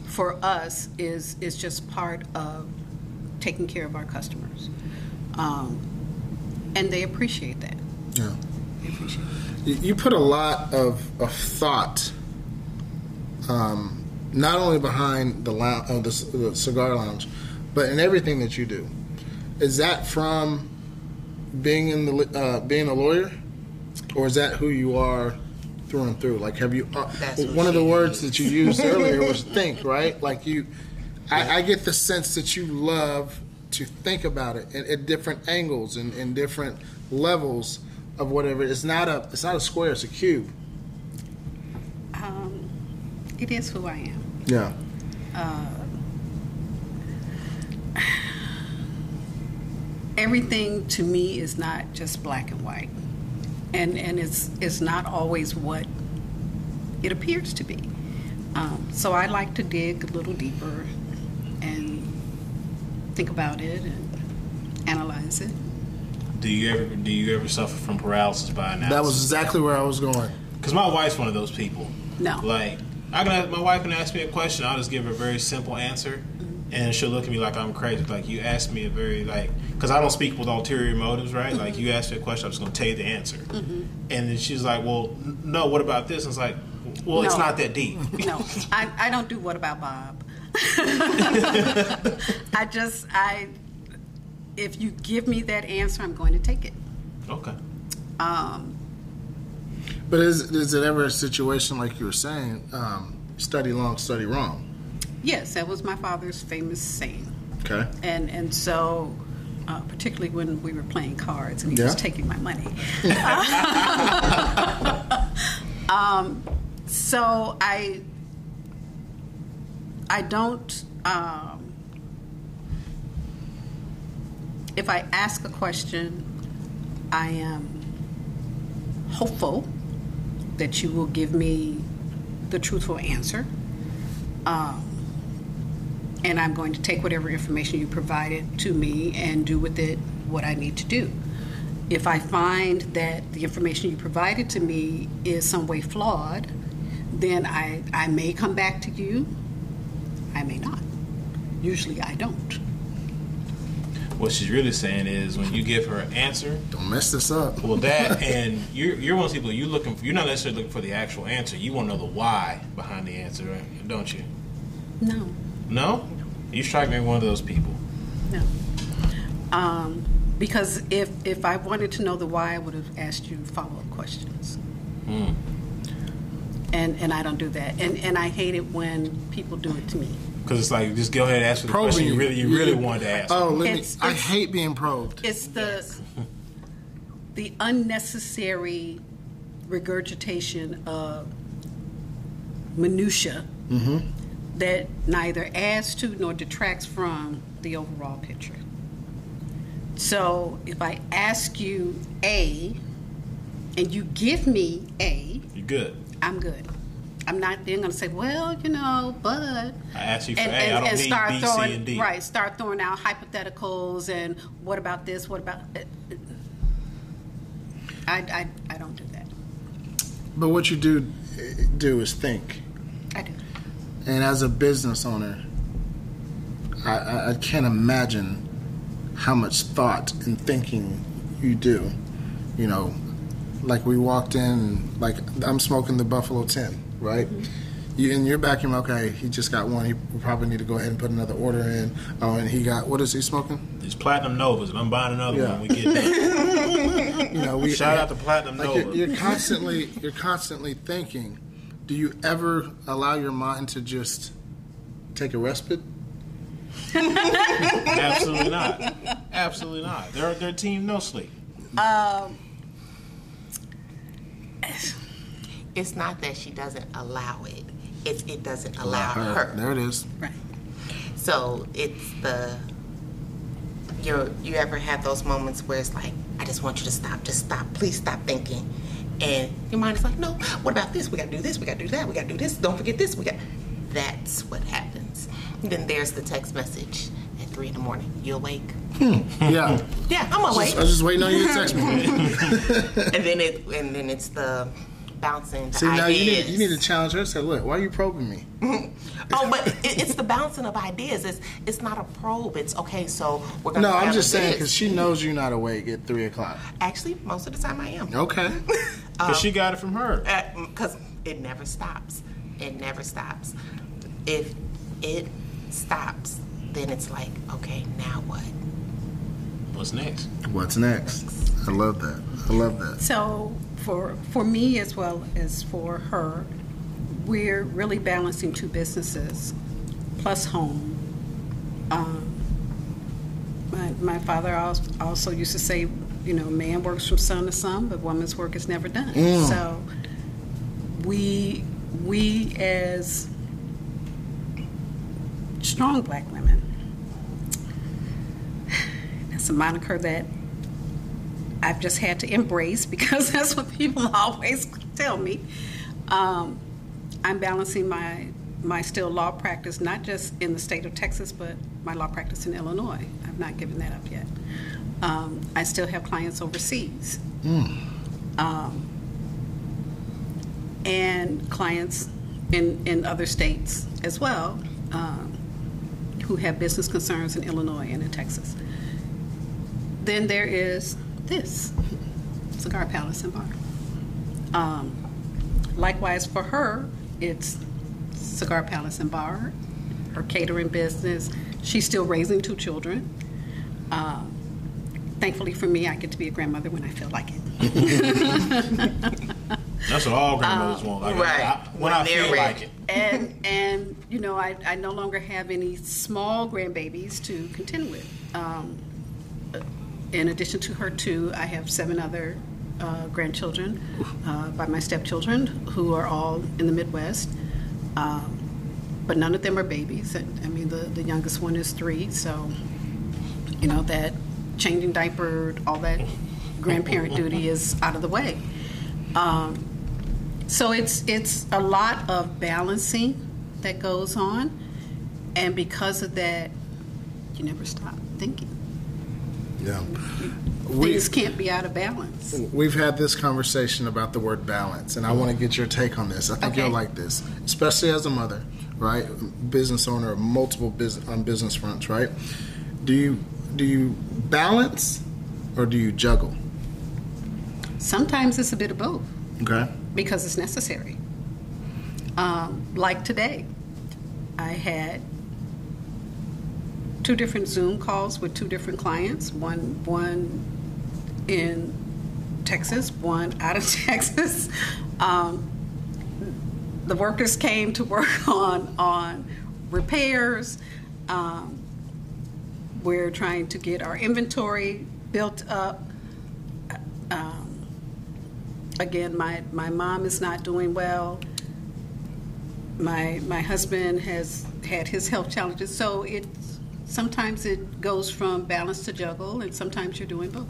for us is is just part of taking care of our customers, um, and they appreciate that. Yeah. They appreciate it. You, you put a lot of, of thought, um, not only behind the, lou- uh, the, the cigar lounge, but in everything that you do. Is that from being in the uh, being a lawyer, or is that who you are through and through? Like, have you? Uh, one of the she words that you used <laughs> earlier was think, right? Like you, I, I get the sense that you love to think about it at, at different angles and, and different levels of whatever. It's not a it's not a square. It's a cube. Um, it is who I am. Yeah. Uh, Everything to me is not just black and white, and and it's it's not always what it appears to be. Um, so I like to dig a little deeper and think about it and analyze it. Do you ever do you ever suffer from paralysis by analysis? That was exactly where I was going. because my wife's one of those people. No. Like I can, my wife can ask me a question. I'll just give her a very simple answer, Mm-hmm. and she'll look at me like I'm crazy. Like you asked me a very like because I don't speak with ulterior motives, right? Like you asked me a question, I'm just going to tell you the answer. Mm-hmm. And then she's like, "Well, n- no. What about this?" And it's like, "Well, it's not that deep." No, <laughs> I, I don't do what about Bob. <laughs> I just I if you give me that answer, I'm going to take it. okay. Um, But is is it ever a situation like you were saying? Um, study long, study wrong. Yes, that was my father's famous saying. Okay. And and so, uh, particularly when we were playing cards and he was taking my money. <laughs> <laughs> um, so I I don't. Um, if I ask a question, I am hopeful that you will give me the truthful answer. Um, and I'm going to take whatever information you provided to me and do with it what I need to do. If I find that the information you provided to me is some way flawed, then I, I may come back to you. I may not. Usually I don't. What she's really saying is when you give her an answer, Don't mess this up. well, that <laughs> and you're you're one of those people you looking for. You're not necessarily looking for the actual answer. You want to know the why behind the answer, right? don't you? No, No, you strike me as one of those people. no. Um, because if, if I wanted to know the why, I would have asked you follow up questions. And, and I don't do that. And, and I hate it when people do it to me. Because it's like just go ahead and ask the Probing question you you. really you really wanted to ask. Oh, let me. It's- I it's- hate being probed. It's the the unnecessary regurgitation of minutia mm-hmm. that neither adds to nor detracts from the overall picture. So if I ask you A and you give me A, You're good. I'm good. I'm not then going to say, well, you know, but I asked you for and, A. and, I don't and need start B, C, throwing and D. right, start throwing out hypotheticals and what about this? What about? Uh, I I, I don't do that. But what you do uh, do is think. I do. And as a business owner, I, I, I can't imagine how much thought and thinking you do. You know, like we walked in, like I'm smoking the Buffalo 10, right? Mm-hmm. You in your back, you're okay. He just got one. He probably need to go ahead and put another order in. Oh, and he got what is he smoking? It's Platinum Novas, and I'm buying another Yeah. one when we get there. <laughs> You know, we Shout out to Platinum like Nova. you're, you're constantly you're constantly thinking. Do you ever allow your mind to just take a respite? Absolutely not. Absolutely not. They're they're team no sleep. Um, <laughs> It's not that she doesn't allow it. It's it doesn't allow her. There it is. Right. So it's the you you ever have those moments where it's like, I just want you to stop, just stop, please stop thinking. And your mind is like, no, what about this? We gotta do this, we gotta do that, we gotta do this, don't forget this, we got that's what happens. then there's the text message at three in the morning. You awake? Hmm. <laughs> Yeah. Yeah, I'm awake. I was just waiting on you to text me. <laughs> and then it and then it's the bouncing the See now you need you need to challenge her. Say, look, why are you probing me? <laughs> Oh, but it, it's the bouncing of ideas. It's it's not a probe. It's okay. So we're gonna. No, I'm have just saying this. because she knows you're not awake at three o'clock. Actually, most of the time I am. Okay. Because she got it from her. Uh, because it never stops. It never stops. If it stops, then it's like, okay, now what? What's next? What's next? I love that. I love that. So for for me as well as for her, we're really balancing two businesses plus home. Um, my, my father also used to say, you know, man works from sun to sun, but woman's work is never done. So we we as strong black women. That's a moniker that I've just had to embrace because <laughs> that's what people <laughs> always tell me. Um, I'm balancing my my still law practice, not just in the state of Texas, but my law practice in Illinois. I've not given that up yet. Um, I still have clients overseas, um, and clients in in other states as well, um, who have business concerns in Illinois and in Texas. Then there is this Cigar Palace and Bar. Um, likewise, for her, it's Cigar Palace and Bar, her catering business. She's still raising two children. Um, thankfully for me, I get to be a grandmother when I feel like it. <laughs> <laughs> That's what all grandmothers want. Like, right. I, when, I When they're feel ready. like it. and and you know I, I no longer have any small grandbabies to contend with. Um, in addition to her two, I have seven other uh, grandchildren uh, by my stepchildren who are all in the Midwest. Um, but none of them are babies. I, mean, the, the youngest one is three, so you know that changing diaper, all that grandparent duty is out of the way. Um, so it's it's a lot of balancing that goes on, and because of that, you never stop thinking. Yeah. We, Things can't be out of balance. we've had this conversation about the word balance, and I want to get your take on this. I think Okay. you'll like this, especially as a mother, right? Business owner of multiple business on business fronts, right? Do you do you balance or do you juggle? Sometimes it's a bit of both Okay. because it's necessary. Um, like today, I had two different Zoom calls with two different clients. One one in Texas, one <laughs> out of Texas. Um, the workers came to work <laughs> on on repairs. Um, we're trying to get our inventory built up. Um, again, my, my mom is not doing well. My my husband has had his health challenges, so it sometimes it goes from balance to juggle, and sometimes you're doing both.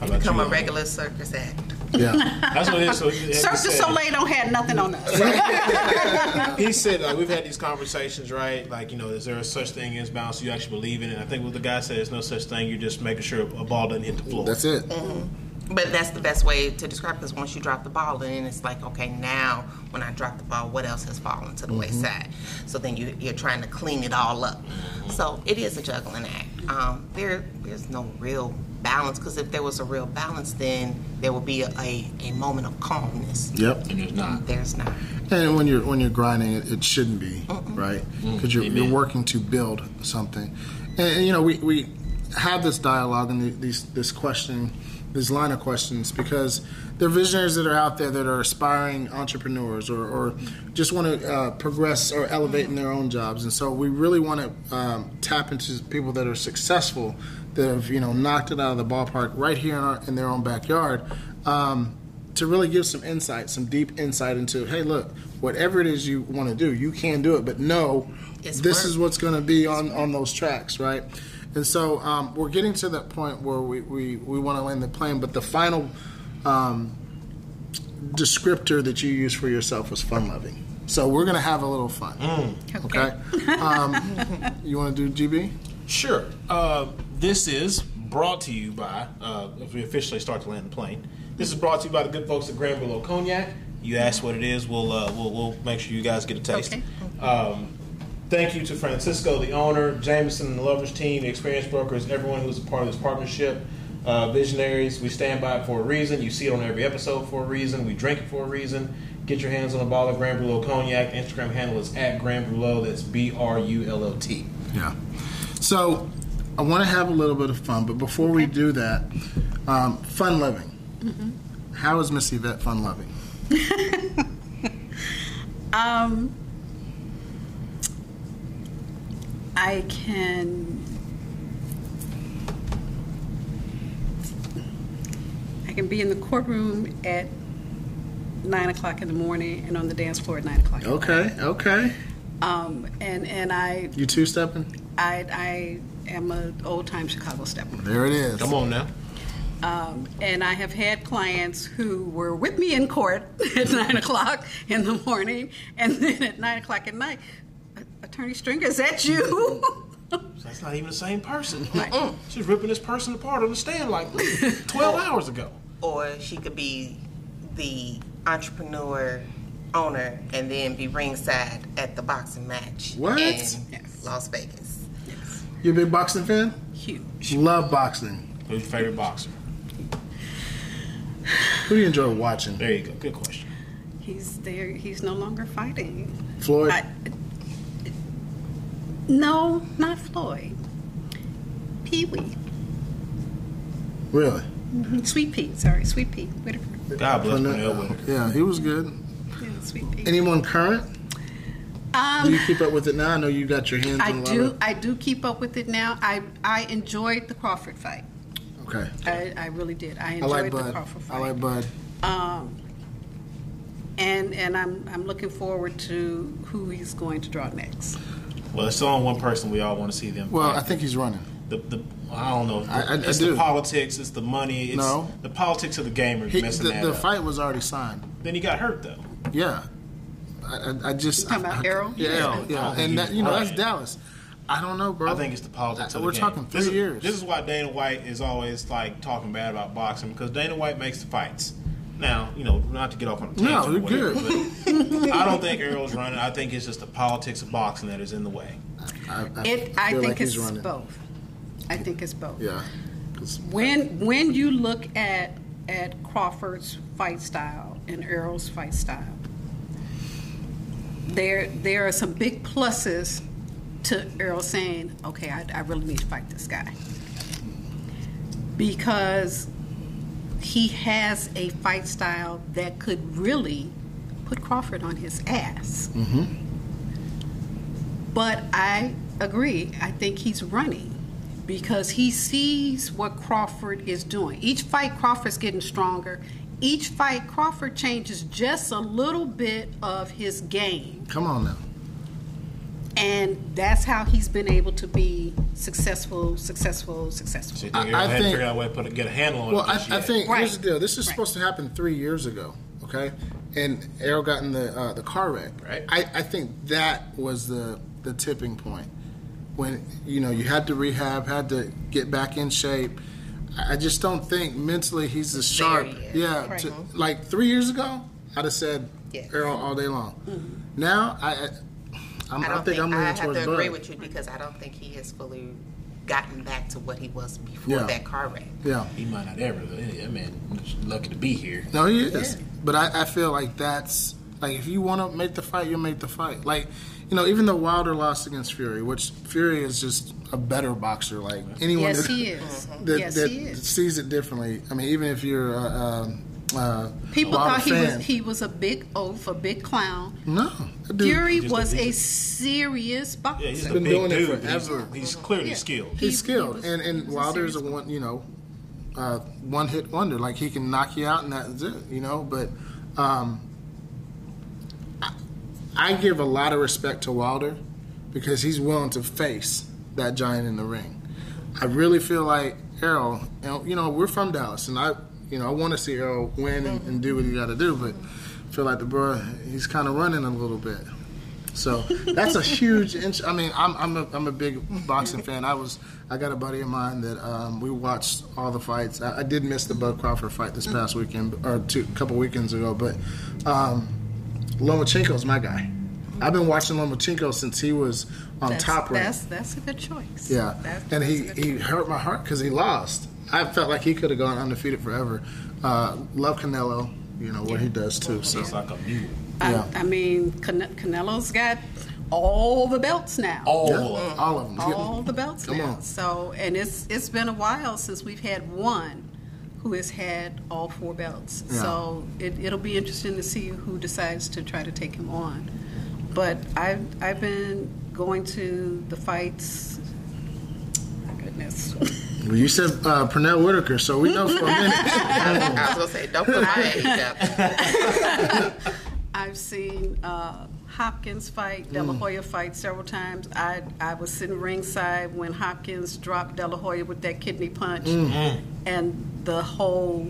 How about Become you, a Loni? regular circus act. Yeah. That's what it is. So you- Cirque du Soleil don't have nothing on us. <laughs> he said like we've had these conversations, right? Like you know, is there a such thing as balance? You actually believe in it? I think what the guy said is no such thing. You're just making sure a ball doesn't hit the floor. Mm-hmm. That's it. Mm-hmm. But that's the best way to describe because once you drop the ball, then it's like, okay, now when I drop the ball, what else has fallen to the wayside? So then you, you're trying to clean it all up. So it is a juggling act. Um, there, there's no real balance because if there was a real balance, then there would be a, a, a moment of calmness. Yep. And there's not. There's not. And when you're when you're grinding, it, it shouldn't be right because you're, you're working to build something. And, and, you know, we, we have this dialogue and the, these this question, this line of questions because there are visionaries that are out there that are aspiring entrepreneurs or, or just want to uh, progress or elevate in their own jobs. And so we really want to um, tap into people that are successful that have you know knocked it out of the ballpark right here in, our, in their own backyard. Um, to really give some insight, some deep insight into, hey, look, whatever it is you want to do, you can do it, but no, this work. is what's going to be on, on those tracks, right? And so um, we're getting to that point where we, we, we want to land the plane, but the final um, descriptor that you use for yourself was fun loving. So we're going to have a little fun. Okay. <laughs> um, you want to do GB? Sure. Uh, this is brought to you by, uh, if we officially start to land the plane, this is brought to you by the good folks at Grand Brulot Cognac. You ask what it is, we'll, uh, we'll, we'll make sure you guys get a taste. Okay. Um, thank you to Francisco, the owner, Jameson and the Lovers team, the experienced brokers, everyone who's a part of this partnership. Uh, visionaries, we stand by it for a reason. You see it on every episode for a reason. We drink it for a reason. Get your hands on a bottle of Grand Brulot Cognac. Instagram handle is at Grand Brulot. That's B R U L O T. Yeah. So I want to have a little bit of fun, but before we do that, um, fun loving. How is Miss Yvette fun loving? <laughs> Um, I can. I can be in the courtroom at nine o'clock in the morning and on the dance floor at nine o'clock. at night. Okay, okay. Um, and and I You two stepping? I I am a old time Chicago stepper. There it is. Come on now. Um, and I have had clients who were with me in court <laughs> at nine o'clock in the morning, and then at nine o'clock at night, Attorney Stringer, is that you? <laughs> That's not even the same person. <laughs> She's ripping this person apart on the stand like 12 <laughs> hours ago. Or she could be the entrepreneur owner and then be ringside at the boxing match What? in Yes. Las Vegas. Yes. You a big boxing fan? Huge. Love boxing. Who's your favorite boxer? Who do you enjoy watching? There you go. Good question. He's there. He's no longer fighting. Floyd? I, no, not Floyd. Pee Wee. really? Sweet Pea. Sorry, Sweet Pea. Whitaker. God bless Pernell- Pernell Yeah, he was good. Yeah, sweet pea. Anyone current? Um, Do you keep up with it now? I know you got your hands I on do. of- I do keep up with it now. I I enjoyed the Crawford fight. Okay. I, I really did. I I enjoyed like the Bud. Crawford fight. I like Bud. Um, and and I'm I'm looking forward to who he's going to draw next. Well, it's only one person we all want to see them. Well, fight. I think he's running. the, the I don't know. I- I- I it's do. the politics. It's the money. It's No. the politics of the game are He, messing the that the up. fight was already signed. Then he got hurt though. Yeah. I, I, I just. You talking about I- Errol? Yeah, Yeah. Errol, I don't yeah. And that, you know, that's. Dallas. I don't know, bro. I think it's the politics Uh, of the we're game. talking This three is- years. This is why Dana White is always like talking bad about boxing because Dana White makes the fights. Now, you know, not to get off on a tangent. No, or you're whatever, good. but I don't think <laughs> Errol's running. I think it's just the politics of boxing that is in the way. I, I It. I think like it's running. both. I think it's both. Yeah. 'Cause- When when you look at at Crawford's fight style and Errol's fight style, there there are some big pluses to Errol saying, "Okay, I, I really need to fight this guy," because he has a fight style that could really put Crawford on his ass. Mm-hmm. But I agree. I think he's running because he sees what Crawford is doing. Each fight, Crawford's getting stronger. Each fight, Crawford changes just a little bit of his game. Come on now. And that's how he's been able to be successful, successful, successful. So you I- think Errol I hadn't think- figured out a way to put, get a handle on Well, it I, I think Right. here's the deal. This is Right. supposed to happen three years ago, okay? And Errol got in the uh, the car wreck. Right. I, I think that was the the tipping point when you know you had to rehab, had to get back in shape. I I just don't think mentally he's as sharp. yet. Yeah, Right. to, like three years ago, I'd have said Yes. Errol all day long. Now I, I, I'm, I I, don't think, think, I'm I leaning have towards to agree Bud. with you because I don't think he has fully gotten back to what he was before Yeah. that car wreck. Yeah. he might not ever. I mean, lucky to be here. No, he is. But I, I feel like that's like if you want to make the fight, you'll make the fight. Like, you know, even though Wilder lost against Fury, which Fury is just a better boxer. Like anyone Yes, that, he is. <laughs> that, yes, that he is. sees it differently. I mean, even if you're a, um uh, People Wilder thought he was he was a big oaf, a big clown. no, that dude, Fury Just a- was a he's serious boxer. Yeah, he's a been doing it dude. He's- forever. He's, clearly Yeah. skilled. he's he- he skilled, was- and he and was a a one, you know, uh, one hit wonder. Like he can knock you out, and that's it. You know, but. Um, I give a lot of respect to Wilder because he's willing to face that giant in the ring. I really feel like Errol, and, you know, we're from Dallas, and I, you know, I want to see Errol win and, and do what he got to do, but I feel like the bro, he's kind of running a little bit. So <laughs> that's a huge. Inch, I mean, I'm I'm a, I'm a big boxing fan. I was I got a buddy of mine that um, we watched all the fights. I, I did miss the Bud Crawford fight this past weekend or two couple weekends ago, but um, Lomachenko's my guy. I've been watching Lomachenko since he was on That's, top rank. that's that's a good choice. Yeah, That's- and that's he, he hurt my heart because he lost. I felt like he could have gone undefeated forever. Uh, love Canelo, you know what he does too. So It's like a mule. yeah. I, I mean, Cane- Canelo's got all the belts now. Oh, Yeah, all of them. all the belts Come now. on. So, and it's it's been a while since we've had one who has had all four belts. Yeah. So it, it'll be interesting to see who decides to try to take him on. But I've I've been going to the fights. My goodness. <laughs> Well, you said uh, Pernell Whitaker, so we know for a minute. <laughs> I was gonna say, don't put my age up. <laughs> I've seen uh, Hopkins fight, De Mm. La Hoya fight several times. I I was sitting ringside when Hopkins dropped De La Hoya with that kidney punch, Mm. and the whole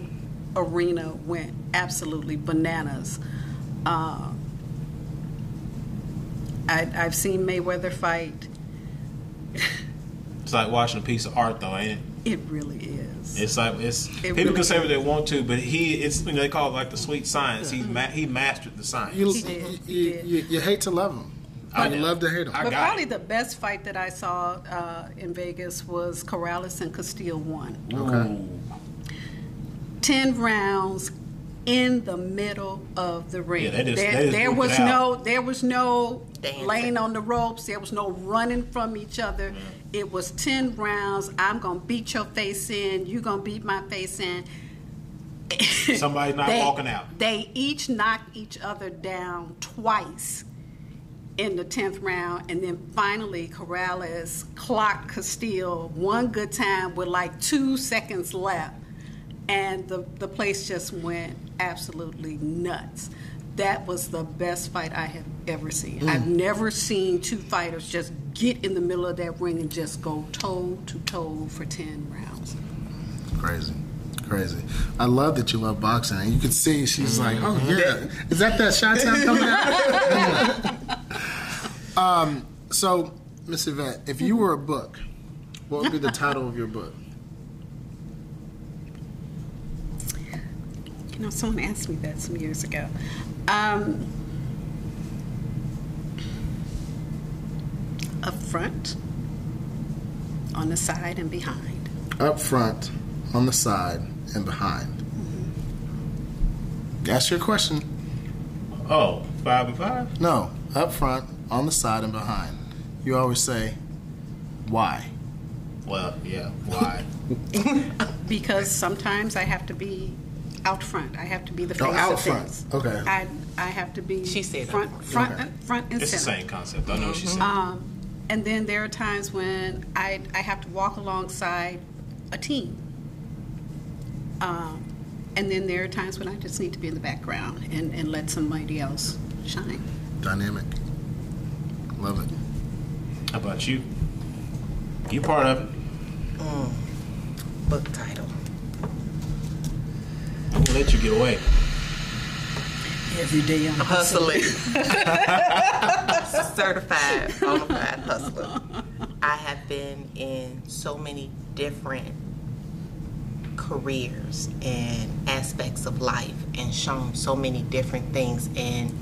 arena went absolutely bananas. Uh, I, I've seen Mayweather fight. <laughs> it's like watching a piece of art, though, ain't it? It really is. It's like it's It people really can say what they want to, but he it's you know, they call it like the sweet science. He ma- he mastered the science. You, He did, he you, did. you, you hate to love him. I you know. love to hate him. But probably it. the best fight that I saw uh, in Vegas was Corrales and Castillo one. Okay. 10 rounds in the middle of the ring. Yeah, they just- there they there was it no there was no Dancing. laying on the ropes, there was no running from each other. Mm. It was 10 rounds. I'm going to beat your face in, you're going to beat my face in. <laughs> Somebody's not they, walking out. They each knocked each other down twice in the 10th round, and then finally Corrales clocked Castillo one good time with like two seconds left, and the, the place just went absolutely nuts. That was the best fight I have ever seen. I've never seen two fighters just get in the middle of that ring and just go toe to toe for 10 rounds. Crazy. Crazy. I love that you love boxing. And you can see she's like, oh, yeah. Is that that shot time coming out? <laughs> um, so, Miss Yvette, if you were a book, what would be the title of your book? You know, someone asked me that some years ago. Um, up front, on the side, and behind. Up front, on the side, and behind. Ask your question. Oh, five and five? No, up front, on the side, and behind. You always say, why? Well, yeah. Why? <laughs> Because sometimes I have to be out front. I have to be the face Oh, out of front. things. Okay. I I have to be She said front, front, Okay. front and it's the same concept. I know what she said. Um, and then there are times when I, I have to walk alongside a team. Um, and then there are times when I just need to be in the background and, and let somebody else shine. Dynamic. Love it. How about you? You part of it. Book title. I'm gonna let you get away. Every day I'm Hustling. <laughs> Certified bona fide hustler. I have been in so many different careers and aspects of life and shown so many different things in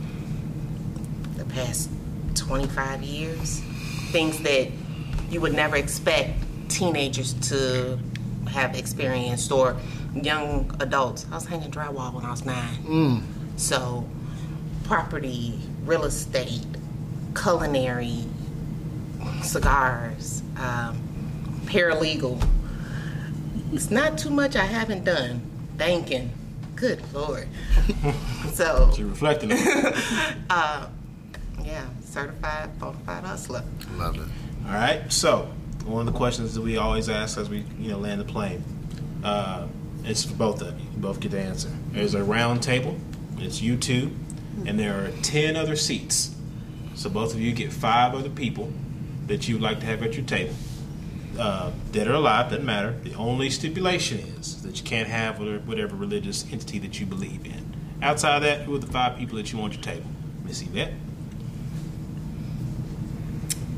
the past 25 years. Things that you would never expect teenagers to have experienced or young adults. I was hanging drywall when I was nine. So, property, real estate, culinary, cigars, um, paralegal. It's not too much I haven't done. Banking. Good Lord. <laughs> so, You're reflecting on it. <laughs> yeah, certified bona fide hustler. Love it. All right. So, one of the questions that we always ask as we, you know, land the plane, uh, it's for both of you. You both get to answer. There's a round table. It's you two, and there are ten other seats. So both of you get five other people that you would like to have at your table. Uh, dead or alive, doesn't matter. The only stipulation is that you can't have whatever, whatever religious entity that you believe in. Outside of that, who are the five people that you want at your table? Miss Yvette.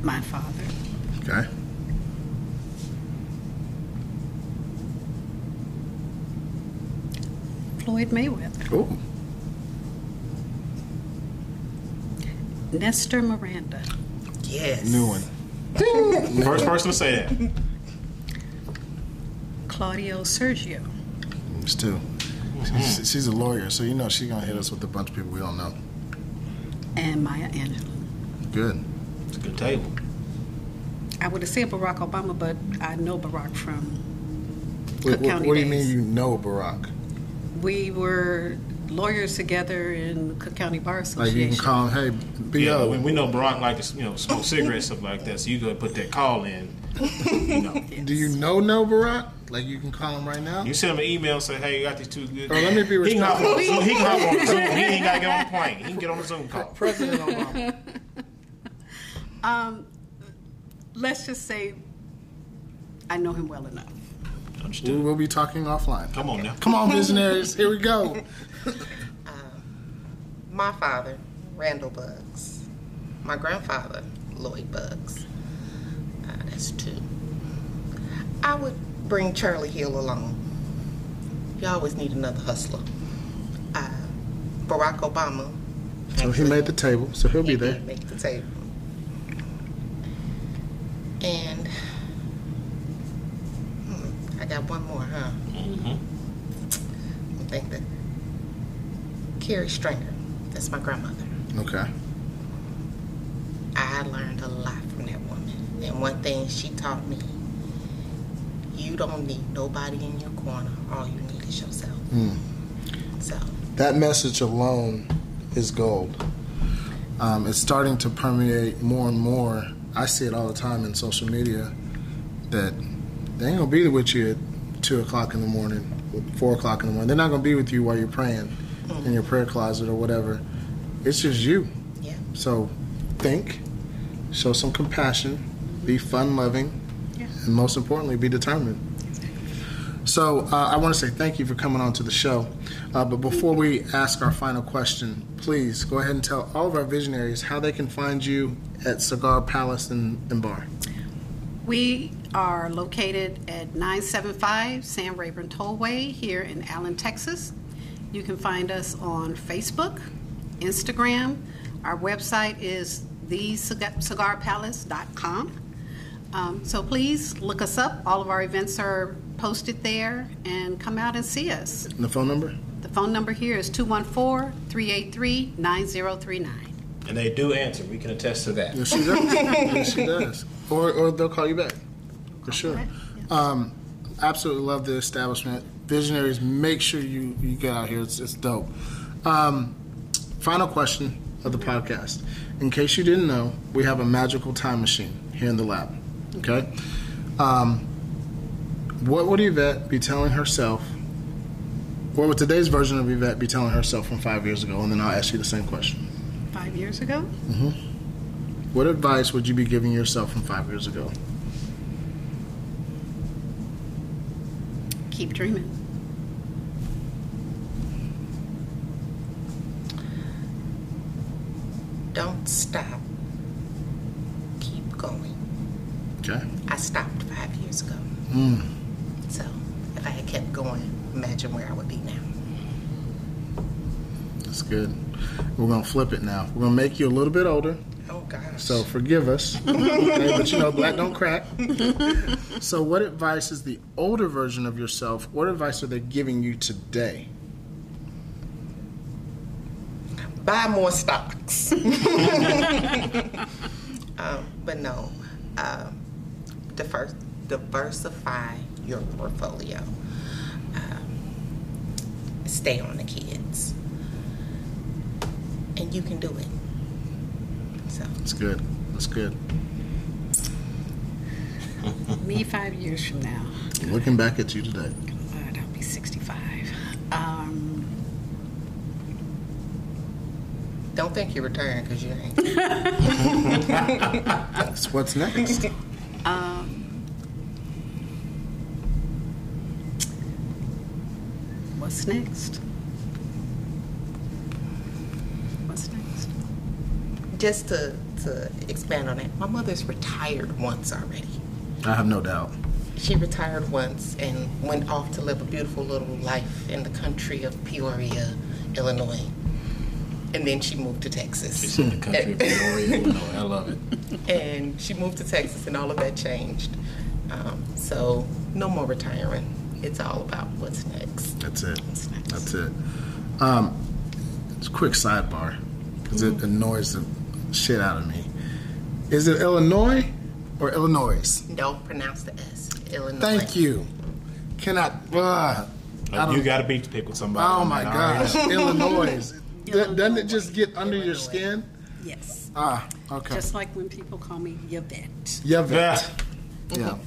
my father, Okay. Floyd Mayweather, Ooh. Nestor Miranda, Yes. New one. <laughs> First person to say that. Claudio Sergio, It's two. Mm-hmm. She's, she's a lawyer, so you know she's gonna hit us with a bunch of people we don't know. and Maya Angelou. Good. It's a good table. I would have said Barack Obama, but I know Barack from What, Cook what- County what do you days. mean you know Barack? We were lawyers together in the Cook County Bar Association. Like Association. you can call him, hey, Yeah, we, we know Barack like to you know smoke cigarettes stuff like that. So you go put that call in. You know, <laughs> Do you know no Barack? Like you can call him right now? you send him an email and say, "Hey, you got these two good." Oh, let me be He can hop on He can hop on <laughs> Zoom. He ain't got to get on the plane. He can get on the Zoom call. President Obama. <laughs> Um, let's just say I know him well enough. We Understood. will be talking offline. Come on now. Come on, visionaries. Here we go. <laughs> My father, Randall Bugs. My grandfather, Lloyd Bugs. Uh, that's two. I would bring Charlie Hill along. You always need another hustler. Uh, Barack Obama. So he made the table, so he'll be there. Make the table. And I got one more, huh? Mm-hmm. I think that Carrie Stringer. That's my grandmother. Okay. I learned a lot from that woman. And one thing she taught me, you don't need nobody in your corner. All you need is yourself. Mm. So That message alone is gold. Um, it's starting to permeate more and more. I see it all the time in social media that they ain't gonna be with you at two o'clock in the morning, four o'clock in the morning. They're not gonna be with you while you're praying in your prayer closet or whatever. It's just you. yeah, So think, show some compassion, be fun loving, Yeah. and most importantly, be determined. So uh, I want to say thank you for coming on to the show. Uh, but before we ask our final question, please go ahead and tell all of our visionaries how they can find you at Cigar Palace and, and Bar. We are located at 975 Sam Rayburn Tollway here in Allen, Texas. You can find us on Facebook, Instagram. Our website is thecigarpalace.com. Um, so please look us up. All of our events are posted there and come out and see us. And the phone number? The phone number here is 214 383 9039. And they do answer. We can attest to that. Yes, she does. yes, she does. <laughs> Or, or they'll call you back, for sure. Right, Um, absolutely love the establishment. Visionaries, make sure you, you get out here. It's, it's dope. Um, final question of the podcast. In case you didn't know, we have a magical time machine here in the lab. Okay? Um, what would Yvette be telling herself? What would today's version of Yvette be telling herself from five years ago? And then I'll ask you the same question. Five years ago? Mhm. What advice would you be giving yourself from five years ago? Keep dreaming. don't stop. Keep going. Okay. I stopped five years ago. Mm. So if I had kept going, imagine where I would be now. That's good. We're gonna flip it now. We're gonna make you a little bit older, Oh gosh. so forgive us. <laughs> okay, but you know, black don't crack. so, what advice is the older version of yourself? What advice are they giving you today? buy more stocks. <laughs> um, but no, um, divers- diversify your portfolio. Um, stay on the kids, and you can do it. So That's good. That's good. <laughs> Me five years from now. Looking back at you today. Lord, I'll be 65. Um, don't think you're retiring because you ain't. <laughs> That's what's next. <laughs> um, what's next? What's next? Just to to expand on that, my mother's retired once already. I have no doubt. She retired once and went off to live a beautiful little life in the country of Peoria, Illinois. And then she moved to Texas. She's in the country of Peoria, Illinois. I love it. <laughs> and she moved to Texas, and all of that changed. Um, so no more retiring. It's all about what's next. That's it. What's next? That's it. Um, just a quick sidebar, because it annoys the shit out of me. Is it Illinois or Illinois? Don't pronounce the S. Illinois. Thank you. Cannot. Uh, I you got to beat pick with somebody. oh my that, all right? gosh, Illinois. <laughs> Doesn't doesn't it just get under your skin? Yes. Ah, okay. Just like when people call me Yvette. Yeah, vet. Yeah. Yeah.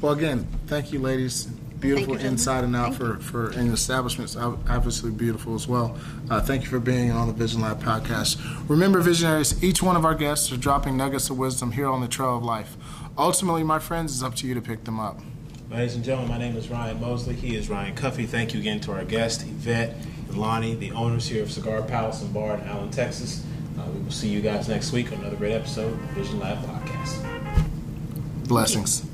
Well, again, thank you, ladies. Beautiful you, inside and out Thank for, for and your establishment's obviously beautiful as well. Uh, thank you for being on the Vision Lab podcast. Remember, visionaries, each one of our guests are dropping nuggets of wisdom here on the trail of life. Ultimately, my friends, it's up to you to pick them up. Ladies and gentlemen, my name is Ryan Mosley. He is Ryan Cuffee. Thank you again to our guest, Yvette and Loni, the owners here of Cigar Palace and Bar in Allen, Texas. Uh, we will see you guys next week on another great episode of Vision Lab Podcast. Blessings.